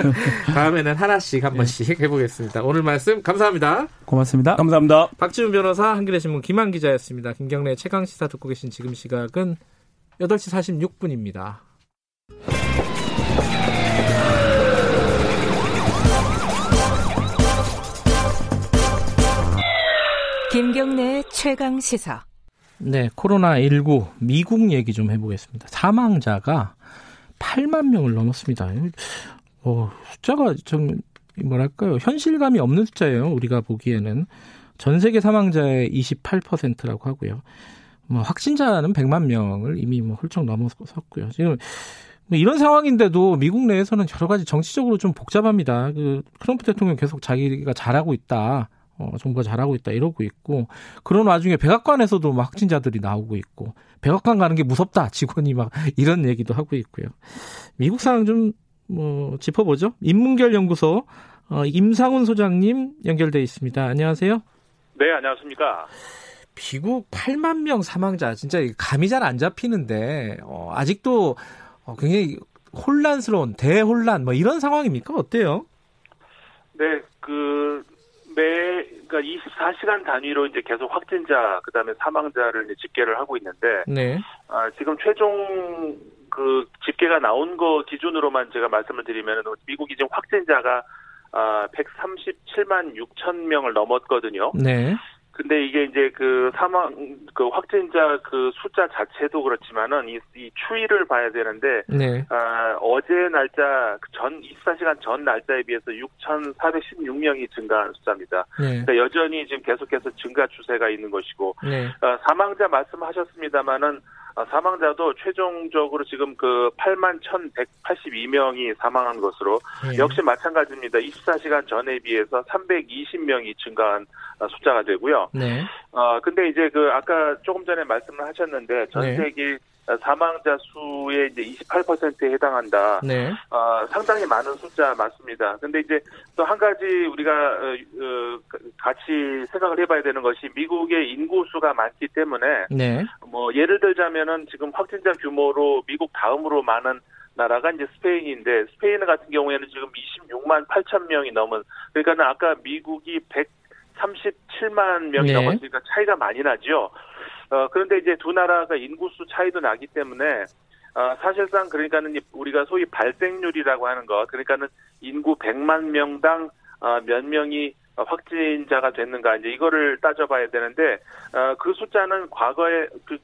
다음에는 하나씩 한 예. 번씩 해보겠습니다. 오늘 말씀 감사합니다. 고맙습니다. 감사합니다. 박지훈 변호사, 한겨레 신문 김한 기자였습니다. 김경래 최강 시사 듣고 계신 지금 시각은 8시 46분입니다. 김경래 최강 시사. 네, 코로나19 미국 얘기 좀 해보겠습니다. 사망자가 8만 명을 넘었습니다. 어, 숫자가 좀 뭐랄까요 현실감이 없는 숫자예요. 우리가 보기에는 전 세계 사망자의 28%라고 하고요. 뭐 확진자는 100만 명을 이미 뭐 훌쩍 넘어섰고요. 지금 뭐 이런 상황인데도 미국 내에서는 여러 가지 정치적으로 좀 복잡합니다. 그 트럼프 대통령 계속 자기가 잘하고 있다. 어, 정부가 잘하고 있다 이러고 있고 그런 와중에 백악관에서도 막 확진자들이 나오고 있고 백악관 가는 게 무섭다 직원이 막 이런 얘기도 하고 있고요. 미국 상황 좀 뭐 짚어보죠. 인문결 연구소 어, 임상훈 소장님 연결돼 있습니다. 안녕하세요. 네, 안녕하십니까. 미국 8만 명 사망자 진짜 감이 잘 안 잡히는데 어, 아직도 어, 굉장히 혼란스러운 대혼란 뭐 이런 상황입니까? 어때요? 네, 그 매, 그러니까 24시간 단위로 이제 계속 확진자, 그 다음에 사망자를 이제 집계를 하고 있는데, 네. 아, 지금 최종 그 집계가 나온 거 기준으로만 제가 말씀을 드리면, 미국이 지금 확진자가 아, 137만 6천 명을 넘었거든요. 네. 근데 이게 이제 그 사망 그 확진자 그 숫자 자체도 그렇지만은 이, 이 추이를 봐야 되는데 네. 아, 어제 날짜 그전 24시간 전 날짜에 비해서 6,416명이 증가한 숫자입니다. 네. 그러니까 여전히 지금 계속해서 증가 추세가 있는 것이고 네. 아, 사망자 말씀하셨습니다마는 아, 사망자도 최종적으로 지금 그 8만 1,182명이 사망한 것으로 네. 역시 마찬가지입니다. 24시간 전에 비해서 320명이 증가한 숫자가 되고요. 네. 어, 근데 이제 그 아까 조금 전에 말씀을 하셨는데 전 네. 세계 네. 사망자 수의 이제 28%에 해당한다. 네. 어, 상당히 많은 숫자 맞습니다. 근데 이제 또 한 가지 우리가 어, 어, 같이 생각을 해봐야 되는 것이 미국의 인구 수가 많기 때문에 네. 뭐 예를 들자면은 지금 확진자 규모로 미국 다음으로 많은 나라가 이제 스페인인데 스페인 같은 경우에는 지금 26만 8천 명이 넘은 그러니까는 아까 미국이 137만 명이 네. 넘었으니까 차이가 많이 나죠. 어, 그런데 이제 두 나라가 인구수 차이도 나기 때문에 어, 사실상 그러니까는 우리가 소위 발생률이라고 하는 것, 그러니까는 인구 100만 명당 어, 몇 명이 확진자가 됐는가 이제 이거를 따져봐야 되는데 어, 그 숫자는 과거에 그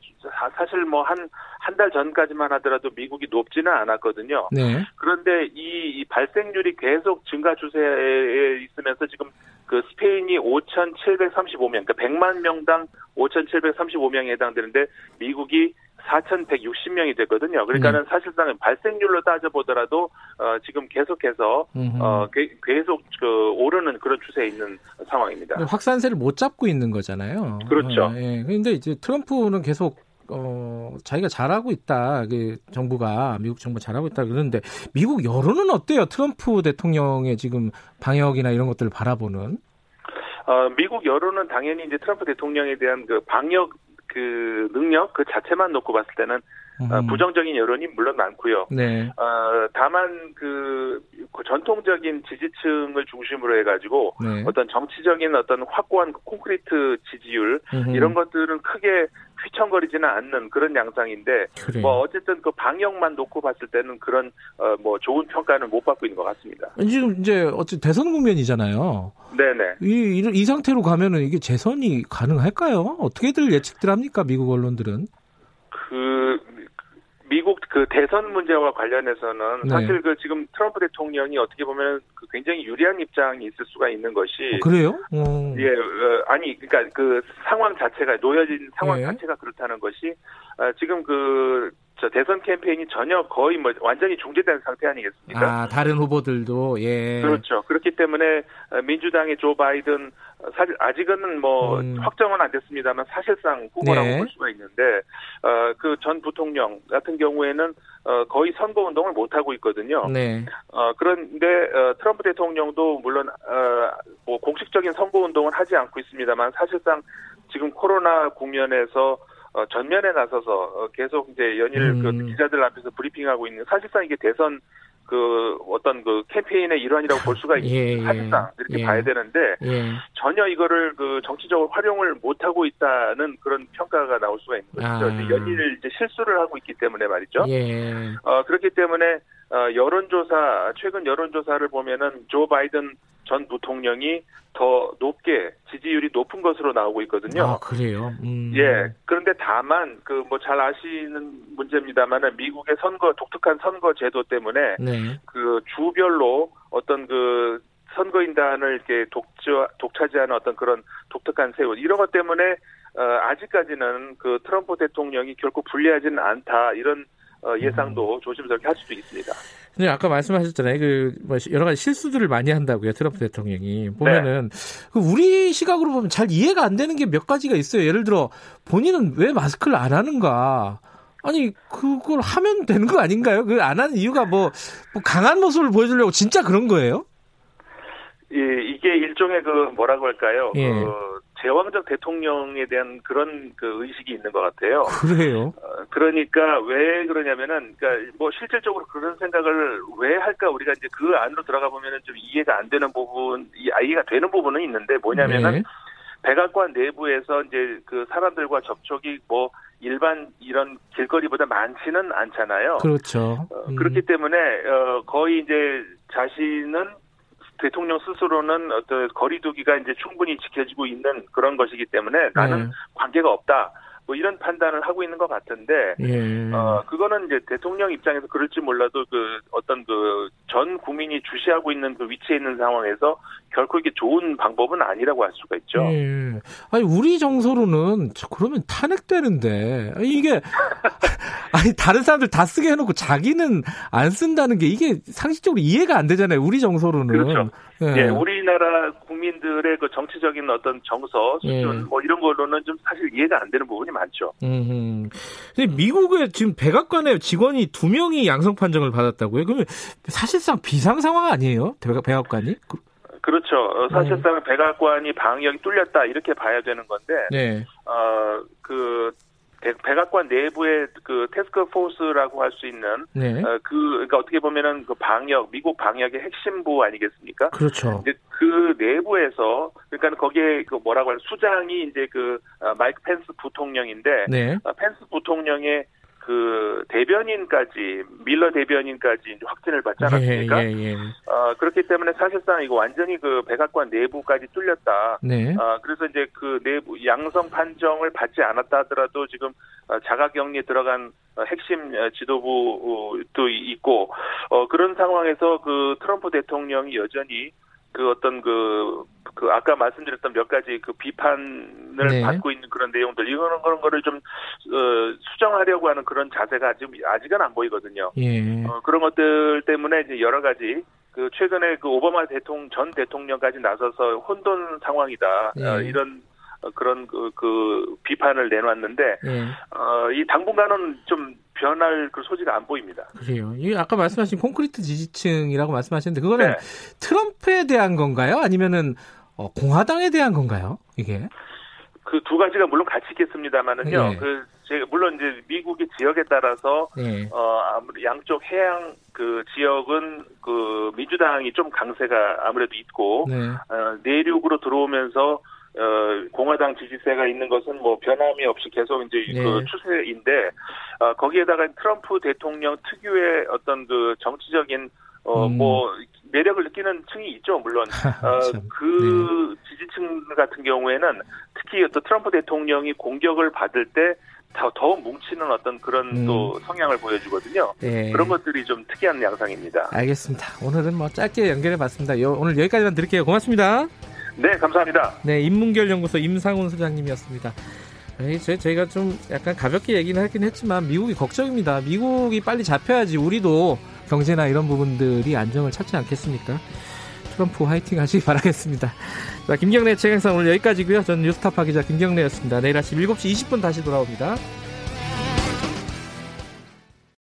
사실 뭐 한 한 달 전까지만 하더라도 미국이 높지는 않았거든요. 네. 그런데 이, 이 발생률이 계속 증가 추세에 있으면서 지금 그 스페인이 5,735명, 그러니까 100만 명당 5,735명에 해당되는데 미국이 4,160명이 됐거든요. 그러니까는 네. 사실상 발생률로 따져보더라도 어, 지금 계속해서 어, 계속 그 오르는 그런 추세에 있는 상황입니다. 확산세를 못 잡고 있는 거잖아요. 그렇죠. 예. 그런데 이제 트럼프는 계속 어, 자기가 잘하고 있다. 그 정부가 미국 정부 잘하고 있다 그러는데 미국 여론은 어때요? 트럼프 대통령의 지금 방역이나 이런 것들을 바라보는 어, 미국 여론은 당연히 이제 트럼프 대통령에 대한 그 방역 그 능력 그 자체만 놓고 봤을 때는 어, 음. 부정적인 여론이 물론 많고요. 네. 어, 다만 그, 그 전통적인 지지층을 중심으로 해가지고 네. 어떤 정치적인 어떤 확고한 콘크리트 지지율 음흠. 이런 것들은 크게 휘청거리지는 않는 그런 양상인데 그래. 뭐 어쨌든 그 방역만 놓고 봤을 때는 그런 어, 뭐 좋은 평가는 못 받고 있는 것 같습니다. 지금 이제 어쨌든 대선 국면이잖아요. 네네. 이, 이, 이 상태로 가면은 이게 재선이 가능할까요? 어떻게들 예측들 합니까 미국 언론들은? 그 미국 그 대선 문제와 관련해서는 네. 사실 그 지금 트럼프 대통령이 어떻게 보면 그 굉장히 유리한 입장이 있을 수가 있는 것이 어, 그래요? 어. 예 어, 아니 그러니까 그 상황 자체가 놓여진 상황 네. 자체가 그렇다는 것이 어, 지금 그 저 대선 캠페인이 전혀 거의 뭐 완전히 중지된 상태 아니겠습니까? 아 다른 후보들도 예 그렇죠. 그렇기 때문에 어, 민주당의 조 바이든 사실 아직은 뭐 음. 확정은 안 됐습니다만 사실상 후보라고 네. 볼 수가 있는데 어, 그 전 부통령 같은 경우에는 어, 거의 선거 운동을 못 하고 있거든요. 네. 어, 그런데 어, 트럼프 대통령도 물론 어, 뭐 공식적인 선거 운동을 하지 않고 있습니다만 사실상 지금 코로나 국면에서 어, 전면에 나서서 어, 계속 이제 연일 그 음. 그 기자들 앞에서 브리핑하고 있는 사실상 이게 대선 그 어떤 그 캠페인의 일환이라고 볼 수가 있는 예, 예, 사실상 이렇게 예. 봐야 되는데 예. 전혀 이거를 그 정치적으로 활용을 못 하고 있다는 그런 평가가 나올 수가 있는 거죠. 아. 연일 이제 실수를 하고 있기 때문에 말이죠. 예. 어 그렇기 때문에 어 여론조사 최근 여론조사를 보면은 조 바이든 전 부통령이 더 높게 지지율이 높은 것으로 나오고 있거든요. 아, 그래요? 음. 예. 그런데 다만 그 뭐 잘 아시는 문제입니다만은 미국의 선거 독특한 선거 제도 때문에 네. 그 주별로 어떤 그 선거인단을 이렇게 독자, 독차지하는 어떤 그런 독특한 세월 이런 것 때문에 어, 아직까지는 그 트럼프 대통령이 결코 불리하지는 않다 이런 어, 예상도 음. 조심스럽게 할 수도 있습니다. 근데 아까 말씀하셨잖아요. 그뭐 여러 가지 실수들을 많이 한다고요. 트럼프 대통령이 보면은 네. 그 우리 시각으로 보면 잘 이해가 안 되는 게 몇 가지가 있어요. 예를 들어 본인은 왜 마스크를 안 하는가? 아니 그걸 하면 되는 거 아닌가요? 그 안 하는 이유가 뭐, 뭐 강한 모습을 보여주려고 진짜 그런 거예요? 예, 이게 일종의 그 뭐라고 할까요? 예. 그 제왕적 대통령에 대한 그런 그 의식이 있는 것 같아요. 그래요? 어, 그러니까 왜 그러냐면은 그러니까 뭐 실질적으로 그런 생각을 왜 할까 우리가 이제 그 안으로 들어가 보면은 좀 이해가 안 되는 부분, 이해가 되는 부분은 있는데 뭐냐면은 네. 백악관 내부에서 이제 그 사람들과 접촉이 뭐 일반 이런 길거리보다 많지는 않잖아요. 그렇죠. 어, 음. 어, 그렇기 때문에 어 거의 이제 자신은 대통령 스스로는 어떤 거리두기가 이제 충분히 지켜지고 있는 그런 것이기 때문에 나는 네. 관계가 없다. 뭐 이런 판단을 하고 있는 것 같은데 예. 어 그거는 이제 대통령 입장에서 그럴지 몰라도 그 어떤 그 전 국민이 주시하고 있는 그 위치에 있는 상황에서 결코 이게 좋은 방법은 아니라고 할 수가 있죠. 예. 아니 우리 정서로는 그러면 탄핵되는데 이게 아니 다른 사람들 다 쓰게 해놓고 자기는 안 쓴다는 게 이게 상식적으로 이해가 안 되잖아요. 우리 정서로는. 그렇죠. 예. 예, 우리나라 국민들의 그 정치적인 어떤 정서 수준 예. 뭐 이런 걸로는 좀 사실 이해가 안 되는 부분이 많죠. 음. 근데 미국에 지금 백악관에 직원이 두 명이 양성 판정을 받았다고요? 그러면 사실상 비상 상황 아니에요? 백악관이? 그렇죠. 어, 사실상 음. 백악관이 방역이 뚫렸다 이렇게 봐야 되는 건데, 네. 어그 백악관 내부의 그 태스크 포스라고 할 수 있는 네. 어, 그 그러니까 어떻게 보면은 그 방역 미국 방역의 핵심부 아니겠습니까? 그렇죠. 이제 그 내부에서 그러니까 거기에 그 뭐라고 할 수장이 이제 그 어, 마이크 펜스 부통령인데 네. 어, 펜스 부통령의 그 대변인까지 밀러 대변인까지 확진을 받지 않았습니까? 예, 예, 예. 어, 그렇기 때문에 사실상 이거 완전히 그 백악관 내부까지 뚫렸다. 네. 어, 그래서 이제 그 내부 양성 판정을 받지 않았다 하더라도 지금 어, 자가격리 들어간 어, 핵심 지도부도 있고 어, 그런 상황에서 그 트럼프 대통령이 여전히 그 어떤 그, 그 아까 말씀드렸던 몇 가지 그 비판을 네. 받고 있는 그런 내용들 이거는 그런 거를 좀 어, 수정하려고 하는 그런 자세가 아직 아직은 안 보이거든요. 예. 어, 그런 것들 때문에 이제 여러 가지 그 최근에 그 오바마 대통령 전 대통령까지 나서서 혼돈 상황이다 예. 어, 이런 그런 그, 그 비판을 내놨는데 예. 어, 이 당분간은 좀 변할 그 소지가 안 보입니다. 그래요. 이 아까 말씀하신 콘크리트 지지층이라고 말씀하셨는데 그거는 네. 트럼프에 대한 건가요? 아니면은 어, 공화당에 대한 건가요? 이게? 그 두 가지가 물론 같이 있겠습니다만은요. 네. 그 제가 물론 이제 미국의 지역에 따라서 네. 어 아무리 양쪽 해양 그 지역은 그 민주당이 좀 강세가 아무래도 있고 네. 어, 내륙으로 들어오면서 어, 공화당 지지세가 있는 것은 뭐 변함이 없이 계속 이제 네. 그 추세인데 어, 거기에다가 트럼프 대통령 특유의 어떤 그 정치적인 어, 음. 뭐 매력을 느끼는 층이 있죠, 물론. 어, 그 네. 지지층 같은 경우에는 특히 또 트럼프 대통령이 공격을 받을 때 더, 더 뭉치는 어떤 그런 음. 또 성향을 보여주거든요. 네. 그런 것들이 좀 특이한 양상입니다. 알겠습니다. 오늘은 뭐 짧게 연결해 봤습니다. 오늘 여기까지만 드릴게요. 고맙습니다. 네, 감사합니다. 네, 인문결 연구소 임상훈 소장님이었습니다. 저희가 좀 약간 가볍게 얘기는 하긴 했지만 미국이 걱정입니다. 미국이 빨리 잡혀야지 우리도 경제나 이런 부분들이 안정을 찾지 않겠습니까? 트럼프 화이팅 하시기 바라겠습니다. 자, 김경래 최강사 오늘 여기까지고요. 저는 뉴스타파 기자 김경래였습니다. 내일 아침 7시 20분 다시 돌아옵니다.